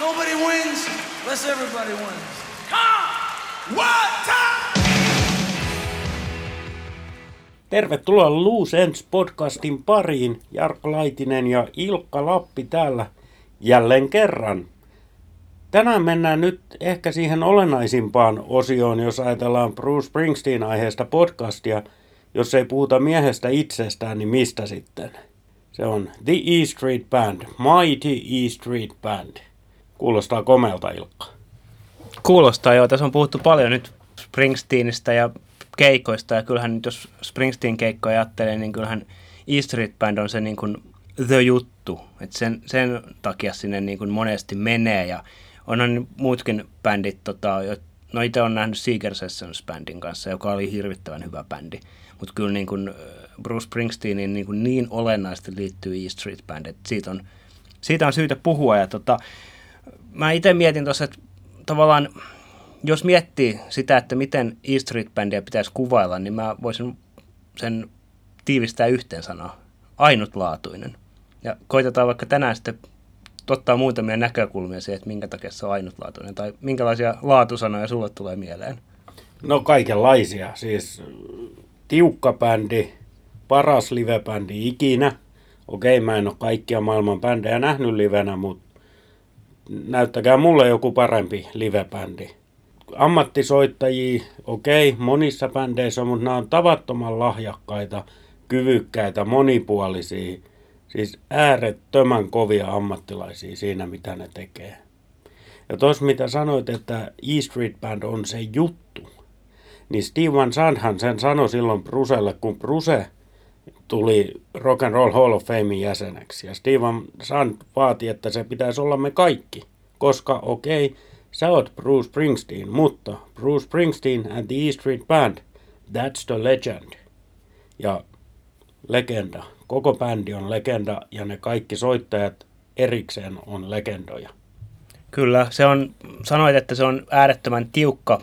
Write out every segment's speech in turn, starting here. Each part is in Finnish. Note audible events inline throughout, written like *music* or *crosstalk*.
Nobody wins unless everybody wins. Come! One time! Tervetuloa Loose Ends podcastin pariin. Jarkko Laitinen ja Ilkka Lappi täällä jälleen kerran. Tänään mennään nyt ehkä siihen olennaisimpaan osioon, jos ajatellaan Bruce Springsteen-aiheesta podcastia. Jos ei puhuta miehestä itsestään, niin mistä sitten? Se on The E Street Band, Mighty E Street Band. Kuulostaa komelta, Ilkka. Kuulostaa joo. Tässä on puhuttu paljon nyt Springsteenistä ja keikoista. Ja kyllähän nyt jos Springsteen keikkoja ajattelee, niin kyllähän E Street Band on se niin kuin the juttu. Et sen, sen takia sinne niin kuin monesti menee. Ja onhan muutkin bändit, tota, no itse on nähnyt Seeker Sessions bändin kanssa, joka oli hirvittävän hyvä bändi. Mutta kyllä niin kuin Bruce Springsteenin niin, kuin niin olennaisesti liittyy E Street Band, että siitä on, siitä on syytä puhua. Ja tota, mä itse mietin tuossa, että tavallaan jos miettii sitä, että miten E Street Bandia pitäisi kuvailla, niin mä voisin sen tiivistää yhteen sanaa. Ainutlaatuinen. Ja koitetaan vaikka tänään sitten ottaa muutamia näkökulmia siihen, että minkä takia se on ainutlaatuinen, tai minkälaisia laatusanoja sulle tulee mieleen. No kaikenlaisia. Siis tiukka bändi, paras livebändi ikinä. Okei, mä en ole kaikkia maailman bändejä nähnyt livenä, mutta näyttäkää mulle joku parempi livebändi. Ammattisoittajia, okei, monissa bändeissä on, mutta nämä on tavattoman lahjakkaita, kyvykkäitä, monipuolisia, siis äärettömän kovia ammattilaisia siinä, mitä ne tekee. Ja tuossa mitä sanoit, että E Street Band on se juttu, niin Steve Sandhan sen sanoi silloin Bruselle, kun Bruse tuli Rock and Roll Hall of Famein jäseneksi. Ja Steven Sand vaati, että se pitäisi olla me kaikki, koska okei, okay, sä oot Bruce Springsteen, mutta Bruce Springsteen and the E Street Band, that's the legend. Ja legenda, koko bändi on legenda ja ne kaikki soittajat erikseen on legendoja. Kyllä, se on, sanoit, että se on äärettömän tiukka,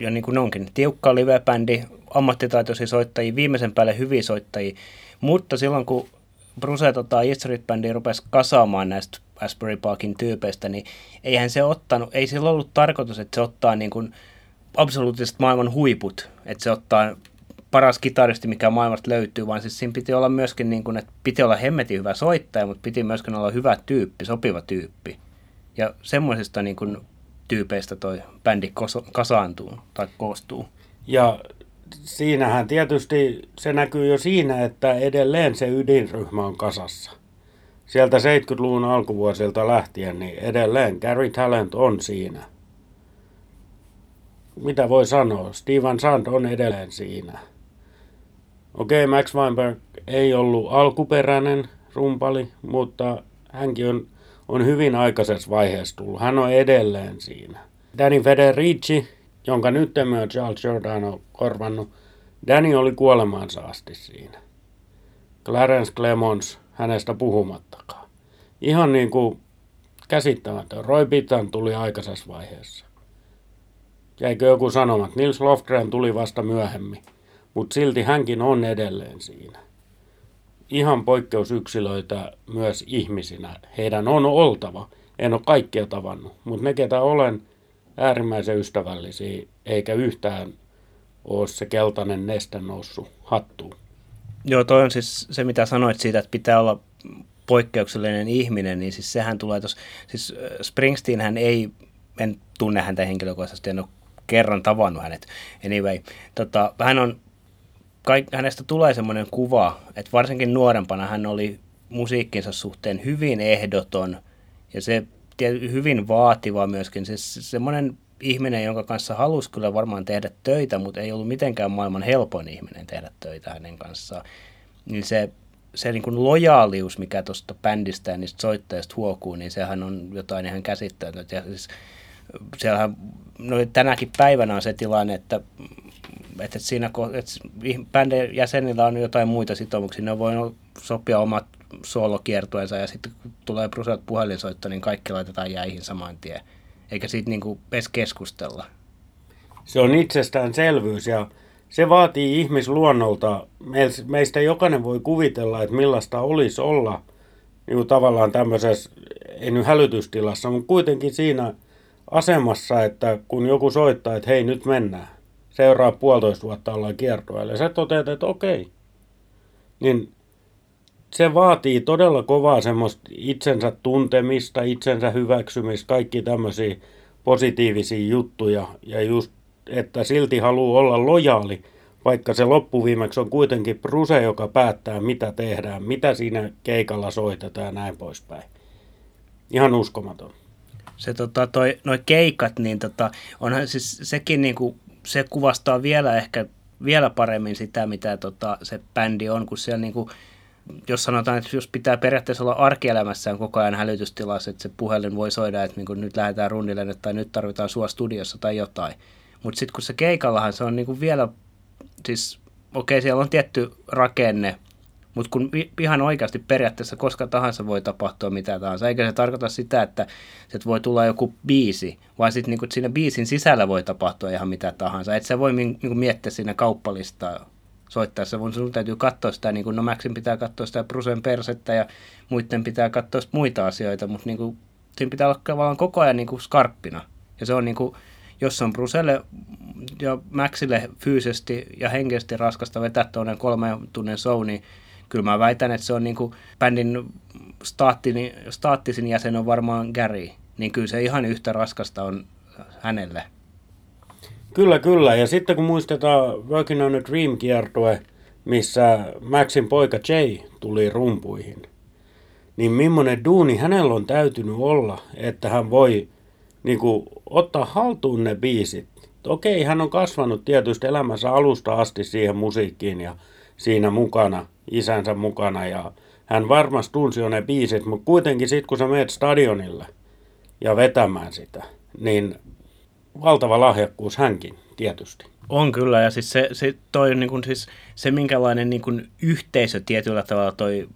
ja niin kuin onkin, tiukka live-bändi, ammattitaitoisia soittajia, viimeisen päälle hyviä soittajia, mutta silloin kun Bruce tota, E Street Bandi rupesi kasaamaan näistä Asbury Parkin tyypeistä, niin eihän se ottanut, ei sillä ollut tarkoitus, että se ottaa niin kuin absoluuttiset maailman huiput, että se ottaa paras kitaristi, mikä maailmasta löytyy, vaan siis siinä piti olla myöskin, niin kuin, että piti olla hemmetin hyvä soittaja, mutta piti myöskin olla hyvä tyyppi, sopiva tyyppi. Ja semmoisista niin kuin, tyypeistä toi bändi kasaantuu tai koostuu. Ja siinähän tietysti se näkyy jo siinä, että edelleen se ydinryhmä on kasassa. Sieltä 70-luvun alkuvuosilta lähtien, niin edelleen Gary Talent on siinä. Mitä voi sanoa? Steven Sand on edelleen siinä. Okei, okay, Max Weinberg ei ollut alkuperäinen rumpali, mutta hänkin on, on hyvin aikaisessa vaiheessa tullut. Hän on edelleen siinä. Danny Federici, jonka nyt on Charles Giordano korvannut, Danny oli kuolemaansa asti siinä. Clarence Clemons, hänestä puhumattakaan. Ihan niin kuin käsittämätön. Roy Bittan tuli aikaisessa vaiheessa. Jäikö joku sanomat? Nils Lofgren tuli vasta myöhemmin, mutta silti hänkin on edelleen siinä. Ihan poikkeusyksilöitä myös ihmisinä. Heidän on oltava. En ole kaikkia tavannut, mutta ne ketä olen, äärimmäisen ystävällisiä, eikä yhtään ole se keltainen neste noussut hattuun. Joo, toi on siis se, mitä sanoit siitä, että pitää olla poikkeuksellinen ihminen, niin siis sehän tulee tuossa, siis Springsteen hän ei, en tunne häntä henkilökohtaisesti, en ole kerran tavannut hänet. Anyway, tota, hän on, kaik, hänestä tulee semmoinen kuva, että varsinkin nuorempana hän oli musiikkinsa suhteen hyvin ehdoton ja se hyvin vaativa myöskin. Se, semmoinen ihminen, jonka kanssa halusi kyllä varmaan tehdä töitä, mutta ei ollut mitenkään maailman helpoin ihminen tehdä töitä hänen kanssaan. Niin se, se niin kuin lojaalius, mikä tuosta bändistä ja niistä soittajista huokuu, niin sehän on jotain ihan käsittämätöntä. Ja siis, siellähän, no tänäkin päivänä on se tilanne, että että siinä että bändin jäsenillä on jotain muita sitoumuksia, ne voi sopia omat soolokiertueensa ja sitten kun tulee Bruset puhelinsoitto, niin kaikki laitetaan jäihin saman tien. Eikä siitä niin kuin edes keskustella. Se on itsestäänselvyys ja se vaatii ihmisluonnolta. Meistä jokainen voi kuvitella, että millaista olisi olla niin kuin tavallaan tämmöisessä ei nyt hälytystilassa, mutta kuitenkin siinä asemassa, että kun joku soittaa, että hei nyt mennään, seuraa puolitoista vuotta ollaan kiertueella, ja sä toteat, että okei, niin se vaatii todella kovaa semmoista itsensä tuntemista, itsensä hyväksymistä, kaikki tämmöisiä positiivisia juttuja, ja just, että silti haluaa olla lojaali, vaikka se loppuviimeksi on kuitenkin Bruse, joka päättää, mitä tehdään, mitä siinä keikalla soitetaan ja näin poispäin. Ihan uskomaton. Se tota, toi, noi keikat, niin tota, onhan siis sekin niinku, se kuvastaa vielä ehkä vielä paremmin sitä, mitä tota, se bändi on, kun siellä niinku, jos sanotaan, että jos pitää periaatteessa olla arkielämässään koko ajan hälytystilassa, että se puhelin voi soida, että niin nyt lähdetään rundille tai nyt tarvitaan sua studiossa tai jotain. Mutta sitten kun se keikallahan se on niin vielä, siis okei okay, siellä on tietty rakenne, mutta kun ihan oikeasti periaatteessa koska tahansa voi tapahtua mitä tahansa, eikä se tarkoita sitä, että se voi tulla joku biisi, vaan sitten niin siinä biisin sisällä voi tapahtua ihan mitä tahansa. Että se voi niin miettiä siinä kauppalistaa soittaessa, vaan sun täytyy katsoa sitä, niin kuin, no Maxin pitää katsoa sitä Brusen persettä ja muiden pitää katsoa muita asioita, mutta niin kuin, siinä pitää olla tavallaan koko ajan niin kuin skarppina. Ja se on niin kuin, jos on Bruselle ja Maxille fyysisesti ja henkisesti raskasta vetää tuonne kolmen tunnin show, niin kyllä mä väitän, että se on niin kuin bändin staattini, staattisin jäsen on varmaan Gary, niin kyllä se ihan yhtä raskasta on hänelle. Kyllä, kyllä. Ja sitten kun muistetaan Working on a Dream-kiertue, missä Maxin poika Jay tuli rumpuihin, niin millainen duuni hänellä on täytynyt olla, että hän voi niin kuin, ottaa haltuun ne biisit. Okei, hän on kasvanut tietysti elämänsä alusta asti siihen musiikkiin ja siinä mukana, isänsä mukana ja hän varmasti tunsi ne biisit, mutta kuitenkin sitten kun sä meet stadionille ja vetämään sitä, niin valtava lahjakkuus hänkin, tietysti. On kyllä, ja siis se, se, toi, niin kuin, siis, se minkälainen niin kuin, yhteisö tietyllä tavalla toi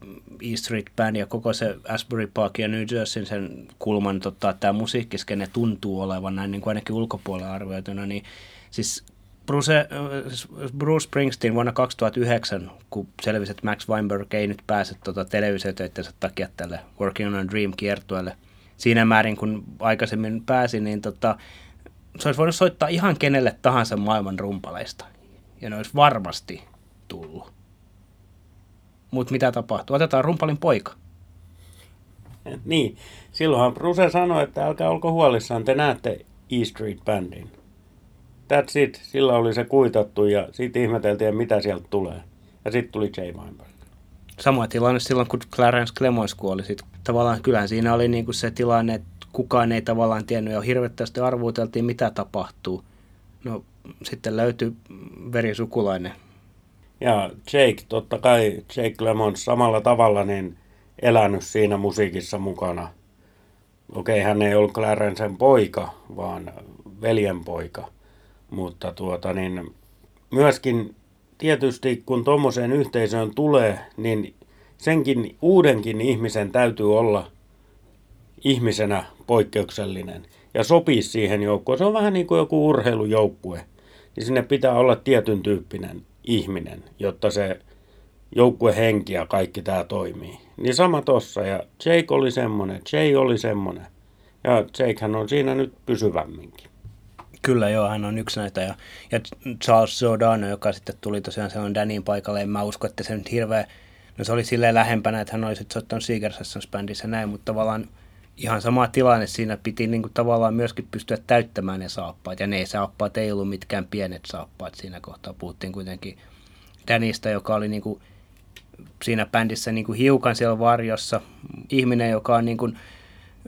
E Street Band ja koko se Asbury Park ja New Jersey sen kulman, tota, tämä musiikkiskene tuntuu olevan näin niin kuin ainakin ulkopuolella arvioituna, niin siis Bruce, äh, Bruce Springsteen vuonna 2009, kun selvisi, että Max Weinberg ei nyt pääse tota, televisiotöittensä takia tälle Working on a Dream kiertueelle siinä määrin, kun aikaisemmin pääsi, niin tota, se olisi voinut soittaa ihan kenelle tahansa maailman rumpaleista. Ja ne olisi varmasti tullut. Mutta mitä tapahtuu? Otetaan rumpalin poika. Niin, silloinhan Bruse sanoi, että älkää olko huolissaan, te näette E Street Bandin. That's it, sillä oli se kuitattu ja sitten ihmeteltiin, mitä sieltä tulee. Ja sitten tuli Jay Weinberg. Sama tilanne silloin, kun Clarence Clemons kuoli. Sit tavallaan kyllähän siinä oli niinku se tilanne, että kukaan ei tavallaan tiennyt ja hirvettävästi arvuuteltiin, mitä tapahtuu. No sitten löytyi verisukulainen. Ja Jake, totta kai Jake Lemon samalla tavalla niin elänyt siinä musiikissa mukana. Okei, hän ei ollut Clarencen poika, vaan veljen poika. Mutta tuota niin, myöskin tietysti kun tuommoiseen yhteisöön tulee, niin senkin uudenkin ihmisen täytyy olla ihmisenä poikkeuksellinen ja sopii siihen joukkoon. Se on vähän niin kuin joku urheilujoukkue. Niin sinne pitää olla tietyn tyyppinen ihminen, jotta se joukkuehenki ja kaikki tämä toimii. Niin sama tossa. Ja Jake oli semmonen, Jay oli semmonen. Ja Jakehän on siinä nyt pysyvämminkin. Kyllä joo, hän on yksi näitä. Ja, ja Charles Giordano, joka sitten tuli tosiaan se on Danin paikalle, en mä usko, että se nyt hirveä, no se oli silleen lähempänä, että hän olisi soittanut Seeger Sessions bändissä näin, mutta tavallaan ihan sama tilanne siinä piti niin kuin tavallaan myöskin pystyä täyttämään ne saappaat. Ja ne saappaat ei ollut mitkään pienet saappaat siinä kohtaa. Puhuttiin kuitenkin Danista, joka oli niin kuin siinä bändissä niin kuin hiukan siellä varjossa. Ihminen, joka on niin kuin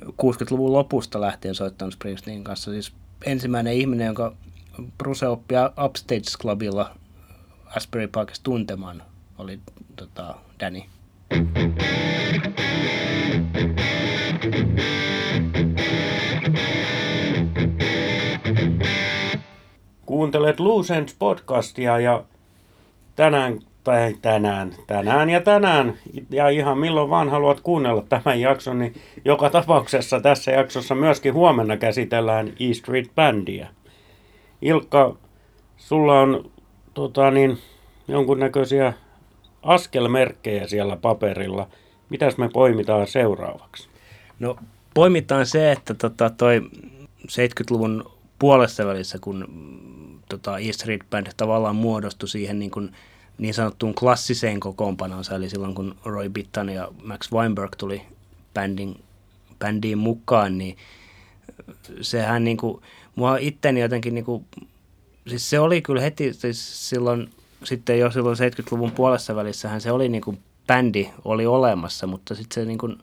60-luvun lopusta lähtien soittanut Springsteenin kanssa. Siis ensimmäinen ihminen, jonka Bruce oppi Upstage Clubilla Asbury Parkissa tuntemaan, oli tota, Danny. Kuuntelet Ends podcastia ja tänään, tai tänään, tänään ja tänään, ja ihan milloin vaan haluat kuunnella tämän jakson, niin joka tapauksessa tässä jaksossa myöskin huomenna käsitellään E Street Bandia. Ilkka, sulla on tota niin, jonkunnäköisiä askelmerkkejä siellä paperilla. Mitäs me poimitaan seuraavaksi? No poimitaan se, että tota, toi 70-luvun puolessa välissä, kun tota, East Street Band tavallaan muodostui siihen niin, kuin, niin sanottuun klassiseen kokoonpanonsa, eli silloin kun Roy Bittan ja Max Weinberg tuli bändin, bändiin mukaan, niin sehän niin kuin, mua itteni jotenkin, niin kuin, siis se oli kyllä heti siis silloin, sitten jo silloin 70-luvun puolessa välissähän se oli niin kuin, bändi oli olemassa, mutta sitten se niin kuin,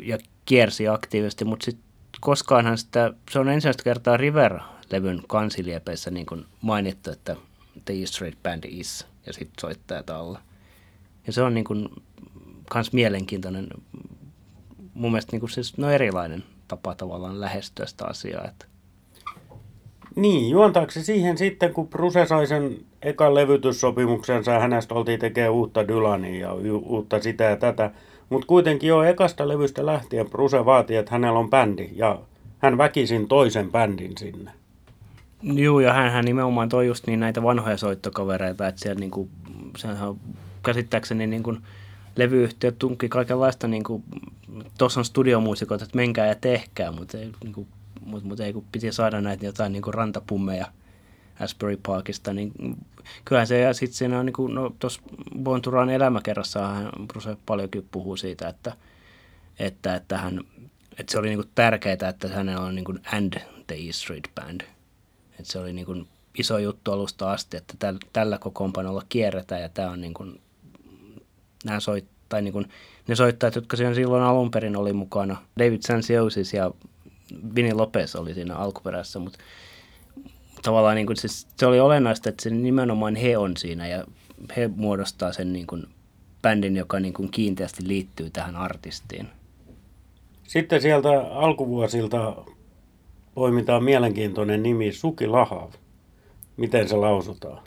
ja kiersi aktiivisesti, mutta sitten koskaanhan sitä, se on ensimmäistä kertaa River-levyn kansiliepeissä niin kuin mainittu, että The East Street Band is, ja sitten soittajat alla. Ja se on niin kuin, kans mielenkiintoinen, mun mielestä niin kuin siis, no erilainen tapa tavallaan lähestyä sitä asiaa. Että. Niin, juontaako siihen sitten, kun Bruse sai sen ekan levytyssopimuksensa ja hänestä oltiin tekemään uutta Dylania ja uutta sitä ja tätä, mutta kuitenkin jo ekasta levystä lähtien Bruse vaati, että hänellä on bändi ja hän väkisin toisen bändin sinne. Joo, ja hän, nimenomaan toi just niin näitä vanhoja soittokavereita, että siellä niinku, sehän käsittääkseni niin kuin levyyhtiöt tunkki kaikenlaista, niin kuin, tuossa on studiomuusikoita, että menkää ja tehkää, mutta ei, niin kuin, mut, mut ei kun piti saada näitä jotain niin kuin rantapummeja Asbury Parkista, niin kyllähän se, ja sitten siinä on, niin kuin, no tuossa Born to Run elämäkerrassa Bruce paljonkin puhuu siitä, että, että, että, hän, että se oli niin kuin tärkeää, että hänellä on niin kuin and the East Street Band. Että se oli niin kuin iso juttu alusta asti, että täl, tällä kokoonpanolla kierretään ja tämä on niin kuin, nämä soit, tai niin kuin, ne soittajat, jotka siinä silloin alun perin oli mukana, David Sanciosis ja Vinny Lopez oli siinä alkuperässä, mutta tavallaan niin kuin, siis se oli olennaista, että se nimenomaan he on siinä ja he muodostaa sen niin kuin bändin, joka niin kuin kiinteästi liittyy tähän artistiin. Sitten sieltä alkuvuosilta poimitaan mielenkiintoinen nimi Suki Lahav. Miten se lausutaan?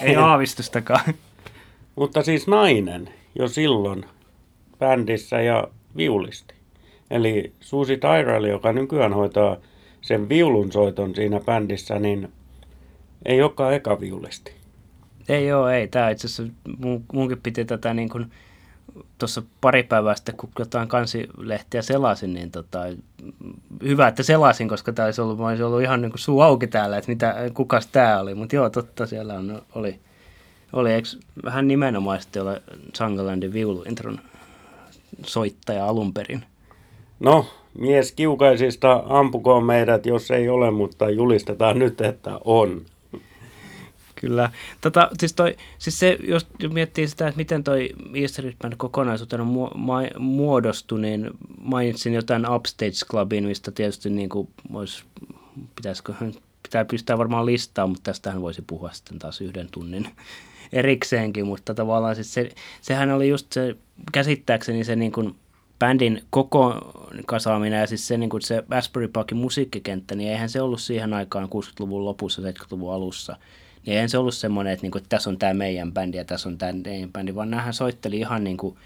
Ei aavistustakaan. *laughs* Mutta siis nainen jo silloin bändissä ja viulisti. Eli Susi Tyrell, joka nykyään hoitaa sen viulunsoiton siinä bändissä, niin ei olekaan eka viulisti. Ei ole, ei. Tämä itse asiassa mun, munkin piti tätä niin kuin tuossa pari päivää sitten, kun jotain kansilehtiä selasin, niin tota, hyvä, että selasin, koska tämä olisi ollut, olisi ollut ihan niin kuin suu auki täällä, että mitä, kukas tämä oli. Mutta joo, totta, siellä on, oli, oli eikö vähän nimenomaisesti ole Sangalandin viuluintron soittaja alun perin? No, mies kiukaisista ampukoon meidät, jos ei ole, mutta julistetaan nyt, että on. Kyllä. Tota, siis, toi, siis se, jos miettii sitä, että miten toi Easter Band kokonaisuutena muodostui, niin mainitsin jotain Upstage Clubin, mistä tietysti niin kuin vois, pitäisikö, pitää pistää varmaan listaa, mutta tästähän voisi puhua sitten taas yhden tunnin erikseenkin, mutta tavallaan siis se, sehän oli just se, käsittääkseni se niin kuin bändin koko kasaaminen ja siis se, niin kuin se Asbury Parkin musiikkikenttä, niin eihän se ollut siihen aikaan 60-luvun lopussa, 70-luvun alussa. Niin eihän se ollut semmoinen, että, niin kuin, että tässä on tämä meidän bändi ja tässä on tämä meidän bändi, vaan näähän soitteli ihan niin kuin,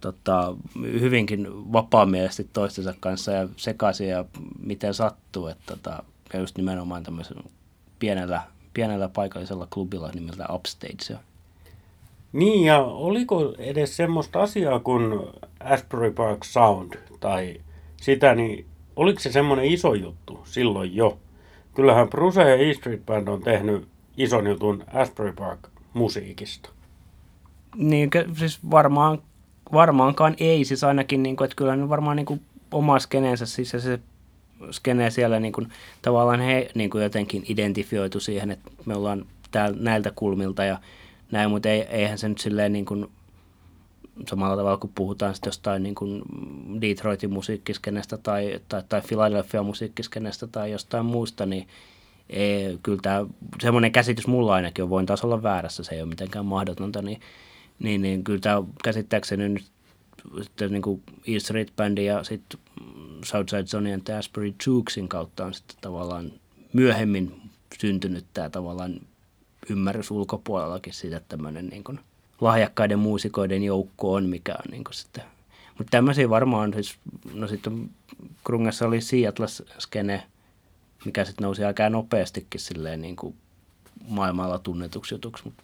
tota, hyvinkin vapaamielisesti toistensa kanssa ja sekaisin ja miten sattuu. Että, tota, ja just nimenomaan tämmöisellä pienellä, pienellä paikallisella klubilla nimeltä Upstage. Niin, ja oliko edes semmoista asiaa kuin Asbury Park Sound tai sitä, niin oliko se semmoinen iso juttu silloin jo? Kyllähän Bruce ja E Street Band on tehnyt ison jutun Asbury Park musiikista. Niin, siis varmaan, varmaankaan ei, siis ainakin, niin kuin, että kyllä ne varmaan niin kuin, oma skeneensä, siis se skene siellä niin kuin, tavallaan he niin kuin jotenkin identifioitu siihen, että me ollaan täällä, näiltä kulmilta ja näin, mutta ei, eihän se nyt silleen niin kuin, samalla tavalla kuin puhutaan sitten jostain niin kuin Detroitin musiikkiskenestä tai, tai, tai Philadelphia musiikkiskenestä tai jostain muusta, niin ei, kyllä tämä, semmoinen käsitys mulla ainakin on, voin taas olla väärässä, se ei ole mitenkään mahdotonta, niin, niin, niin kyllä tämä käsittääkseni nyt sitten niin kuin East Street Band ja sitten Southside Zone ja Asbury Juksin kautta on sitten tavallaan myöhemmin syntynyt tämä tavallaan ymmärrys ulkopuolellakin siitä, että tämmöinen niin kuin lahjakkaiden muusikoiden joukko on, mikä on niin kuin sitten. Mutta tämmöisiä varmaan, siis, no sitten Krungassa oli Seattle-skene, mikä sitten nousi aika nopeastikin silleen niin kuin maailmalla tunnetuksi jutuksi, mutta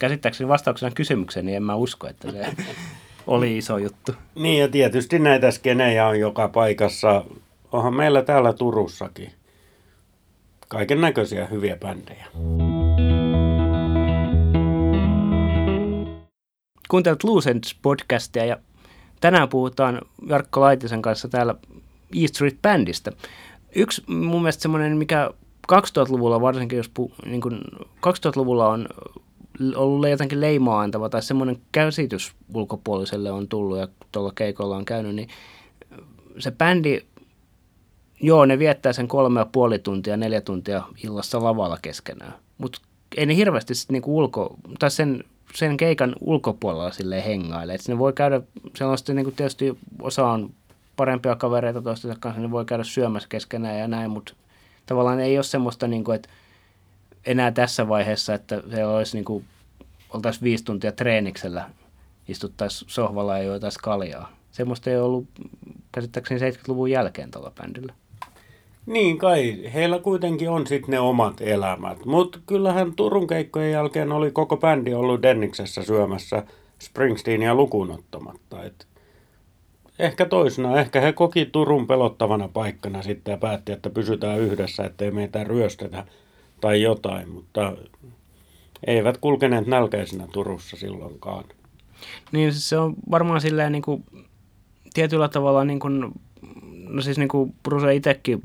käsittääkseni vastauksena kysymykseen, niin en mä usko, että se... *laughs* oli iso juttu. Niin ja tietysti näitä skenejä on joka paikassa. Onhan meillä täällä Turussakin kaiken näköisiä hyviä bändejä. Kuuntelut Loose Ends podcastia ja tänään puhutaan Jarkko Laitisen kanssa täällä E Street Bandista. Yksi mun mielestä semmoinen, mikä 2000-luvulla varsinkin, jos pu, niin kuin 2000-luvulla on ollut jotenkin leimaa antava tai semmoinen käsitys ulkopuoliselle on tullut ja tuolla keikolla on käynyt, niin se bändi, joo, ne viettää sen kolme ja puoli tuntia, neljä tuntia illassa lavalla keskenään, mutta ei ne hirveästi niinku ulko, tai sen, sen keikan ulkopuolella sille hengaile. Et ne voi käydä sellaista, niin kuin tietysti osa on parempia kavereita toistensa kanssa, ne voi käydä syömässä keskenään ja näin, mutta tavallaan ei ole semmoista, niin kuin, että enää tässä vaiheessa, että se olisi niin kuin, oltaisiin viisi tuntia treeniksellä, istuttaisiin sohvalla ja joitaisiin kaljaa. Semmoista ei ollut käsittääkseni 70-luvun jälkeen tuolla bändillä. Niin kai, heillä kuitenkin on sitten ne omat elämät. Mutta kyllähän Turun keikkojen jälkeen oli koko bändi ollut Denniksessä syömässä Springsteenia lukuun ottamatta. Et ehkä toisena, ehkä he koki Turun pelottavana paikkana sitten ja päätti, että pysytään yhdessä, ettei meitä ryöstetä tai jotain, mutta eivät kulkeneet nälkäisenä Turussa silloinkaan. Niin siis se on varmaan silleen niin kuin, tietyllä tavalla niin kuin, no siis niin kuin Bruce itsekin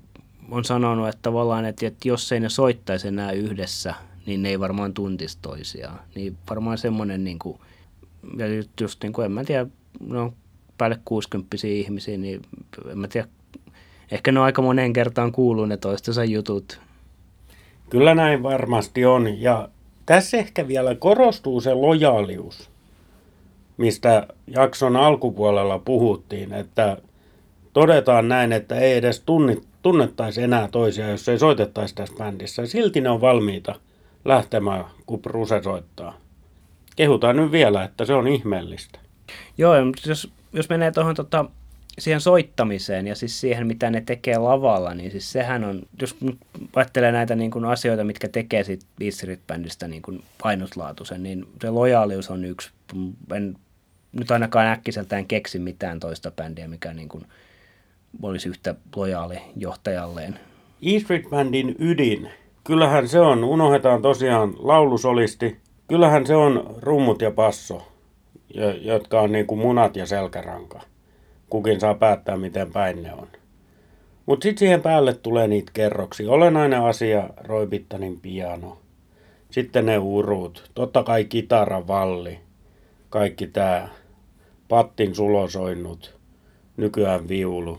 on sanonut, että tavallaan, että, että jos ei ne soittaisi enää yhdessä, niin ne ei varmaan tuntisi toisiaan. Niin varmaan semmoinen, niin kuin, ja just niin kuin, en mä tiedä, no päälle 60 ihmisiä, niin en mä tiedä, ehkä ne on aika moneen kertaan kuuluu ne toistensa jutut. Kyllä näin varmasti on. Ja tässä ehkä vielä korostuu se lojaalius, mistä jakson alkupuolella puhuttiin, että todetaan näin, että ei edes tunnettaisi enää toisia, jos ei soitettaisi tässä bändissä. Silti ne on valmiita lähtemään, kun Bruse soittaa. Kehutaan nyt vielä, että se on ihmeellistä. Joo, jos, jos menee tuohon tota, siihen soittamiseen ja siis siihen, mitä ne tekee lavalla, niin siis sehän on, jos ajattelee näitä niin kuin asioita, mitkä tekee siitä Street-bändistä niin kuin ainutlaatuisen, niin se lojaalius on yksi. En nyt ainakaan äkkiseltään keksi mitään toista bändiä, mikä niin kuin olisi yhtä lojaali johtajalleen. E Street Bandin ydin, kyllähän se on, unohdetaan tosiaan laulusolisti, kyllähän se on rummut ja passo, jotka on niin kuin munat ja selkäranka kukin saa päättää, miten päin ne on. Mutta sitten siihen päälle tulee niitä kerroksia. Olennainen asia, Roy Bittanin piano. Sitten ne urut. Totta kai kitara, valli. Kaikki tämä pattin sulosoinnut. Nykyään viulu.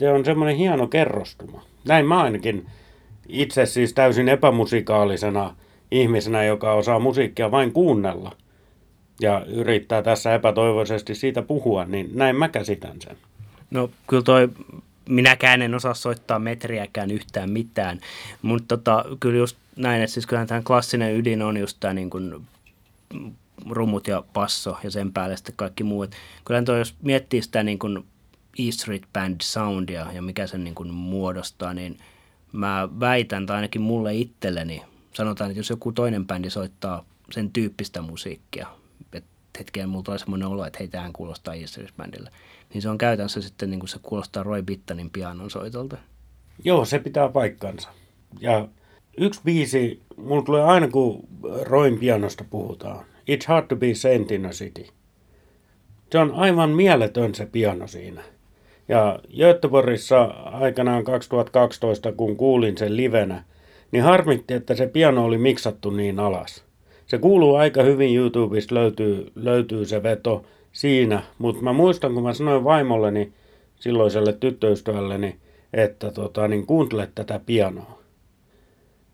Se on semmoinen hieno kerrostuma. Näin mä ainakin itse siis täysin epämusikaalisena ihmisenä, joka osaa musiikkia vain kuunnella – ja yrittää tässä epätoivoisesti siitä puhua, niin näin mä käsitän sen. No kyllä toi, minäkään en osaa soittaa metriäkään yhtään mitään, mutta tota, kyllä just näin, että siis kyllähän tämä klassinen ydin on just tämä niin kuin rummut ja passo ja sen päälle sitten kaikki muu. Että kyllähän toi, jos miettii sitä niin kuin E Street Band soundia ja mikä sen niin kuin muodostaa, niin mä väitän, tai ainakin mulle itselleni, sanotaan, että jos joku toinen bändi soittaa sen tyyppistä musiikkia, hetkeä mulla tulee semmoinen olo, että hei, tähän kuulostaa Easters-bändille. Niin se on käytännössä sitten niin kuin se kuulostaa Roy Bittanin pianon soitolta. Joo, se pitää paikkansa. Ja yksi biisi, mulla tulee aina kun Roin pianosta puhutaan. It's hard to be saint in a city. Se on aivan mieletön se piano siinä. Ja Göteborgissa aikanaan 2012, kun kuulin sen livenä, niin harmitti, että se piano oli miksattu niin alas. Se kuuluu aika hyvin YouTubesta, löytyy, löytyy se veto siinä, mutta mä muistan, kun mä sanoin vaimolleni, silloiselle tyttöystävälleni, että tota, niin kuuntele tätä pianoa.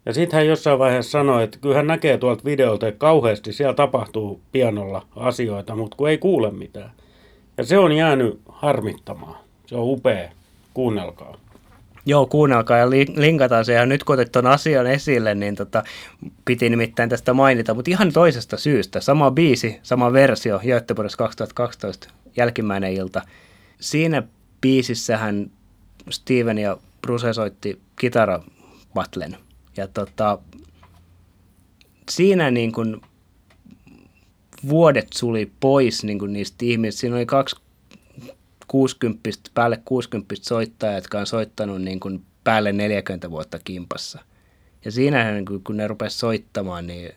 Ja sitten hän jossain vaiheessa sanoi, että kyllä hän näkee tuolta videolta, että kauheasti siellä tapahtuu pianolla asioita, mutta kun ei kuule mitään. Ja se on jäänyt harmittamaan. Se on upea. Kuunnelkaa. Joo, kuunnelkaa ja linkataan se. Ja nyt kun otit tuon asian esille, niin tota, piti nimittäin tästä mainita, mutta ihan toisesta syystä. Sama biisi, sama versio, Göteborgissa 2012, jälkimmäinen ilta. Siinä biisissähän Steven ja Bruce soitti kitarabatlen. Ja tota, siinä niin kuin vuodet suli pois niin kuin niistä ihmisistä. Siinä oli kaksi 60, päälle 60 soittajaa, jotka on soittanut niin kuin päälle 40 vuotta kimpassa. Ja siinä niin kun ne rupesivat soittamaan, niin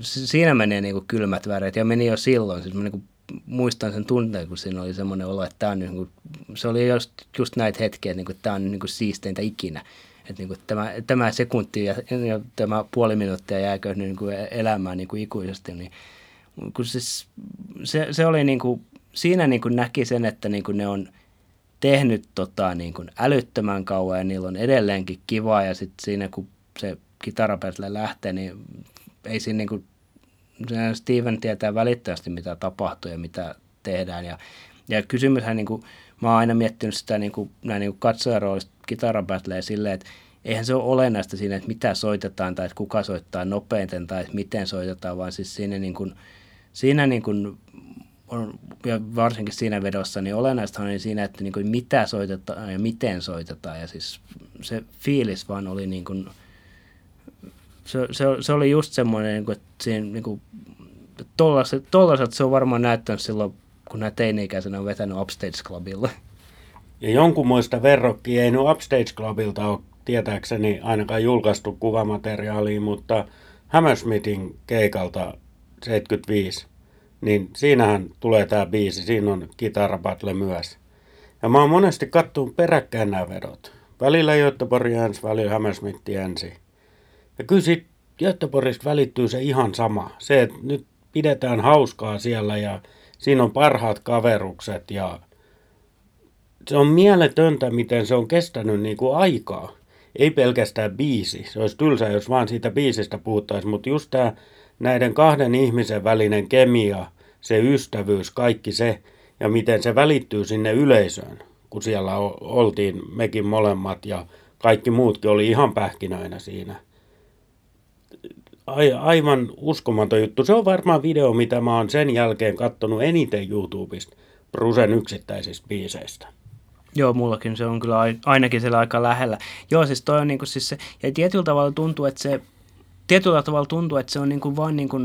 siinä menee niin kuin kylmät väreet ja meni jo silloin. Siis mä niin kuin muistan sen tunteen, kun siinä oli semmoinen olo, että tämä on niin kuin, se oli just, just näitä hetkiä, että, niin kuin, tämä on niin kuin siisteintä ikinä. Että niin kuin tämä, tämä sekunti ja, ja tämä puoli minuuttia jääkö niin kuin elämään niin kuin ikuisesti, niin kun siis, se, se oli niin kuin, siinä niin kuin näki sen, että niin kuin ne on tehnyt tota, niin kuin älyttömän kauan ja niillä on edelleenkin kivaa ja sitten siinä kun se kitarapäiselle lähtee, niin ei siinä niin kuin, Steven tietää välittömästi mitä tapahtuu ja mitä tehdään. Ja, ja kysymyshän niin kuin, mä oon aina miettinyt sitä niin kuin, näin niin katsojaroolista kitarapätleä silleen, että eihän se ole olennaista siinä, että mitä soitetaan tai että kuka soittaa nopeiten tai että miten soitetaan, vaan siis siinä, niin kuin, siinä niin kuin on, ja varsinkin siinä vedossa, niin olennaista on siinä, että niin kuin mitä soitetaan ja miten soitetaan. Ja siis se fiilis vaan oli niin kuin, se, se, se oli just semmoinen, niin kuin, että siinä niin kuin, tollaset, tollaset se on varmaan näyttänyt silloin, kun nämä teini-ikäisenä on vetänyt Upstage Clubilla. Ja jonkun muista verrokki ei nyt Upstage Clubilta ole tietääkseni ainakaan julkaistu kuvamateriaalia, mutta Hammersmithin keikalta 75, niin siinähän tulee tämä biisi, siinä on kitarabattle myös. Ja mä oon monesti kattonut peräkkäin nämä vedot. Välillä Göteborg ensi, välillä Hammersmith ensi. Ja kyllä siitä Göteborgista välittyy se ihan sama. Se, että nyt pidetään hauskaa siellä ja siinä on parhaat kaverukset ja se on mieletöntä, miten se on kestänyt niin kuin aikaa. Ei pelkästään biisi. Se olisi tylsä, jos vaan siitä biisistä puhuttaisiin, mutta just tämä näiden kahden ihmisen välinen kemia, se ystävyys, kaikki se, ja miten se välittyy sinne yleisöön, kun siellä oltiin mekin molemmat ja kaikki muutkin oli ihan pähkinöinä siinä – aivan uskomaton juttu. Se on varmaan video, mitä mä oon sen jälkeen kattonut eniten YouTubesta Brusen yksittäisistä biiseistä. Joo, mullakin se on kyllä ainakin siellä aika lähellä. Joo, siis toi on niinku siis se, ja tietyllä tavalla tuntuu, että se, tietyllä tavalla tuntuu, että se on niinku vaan niinku,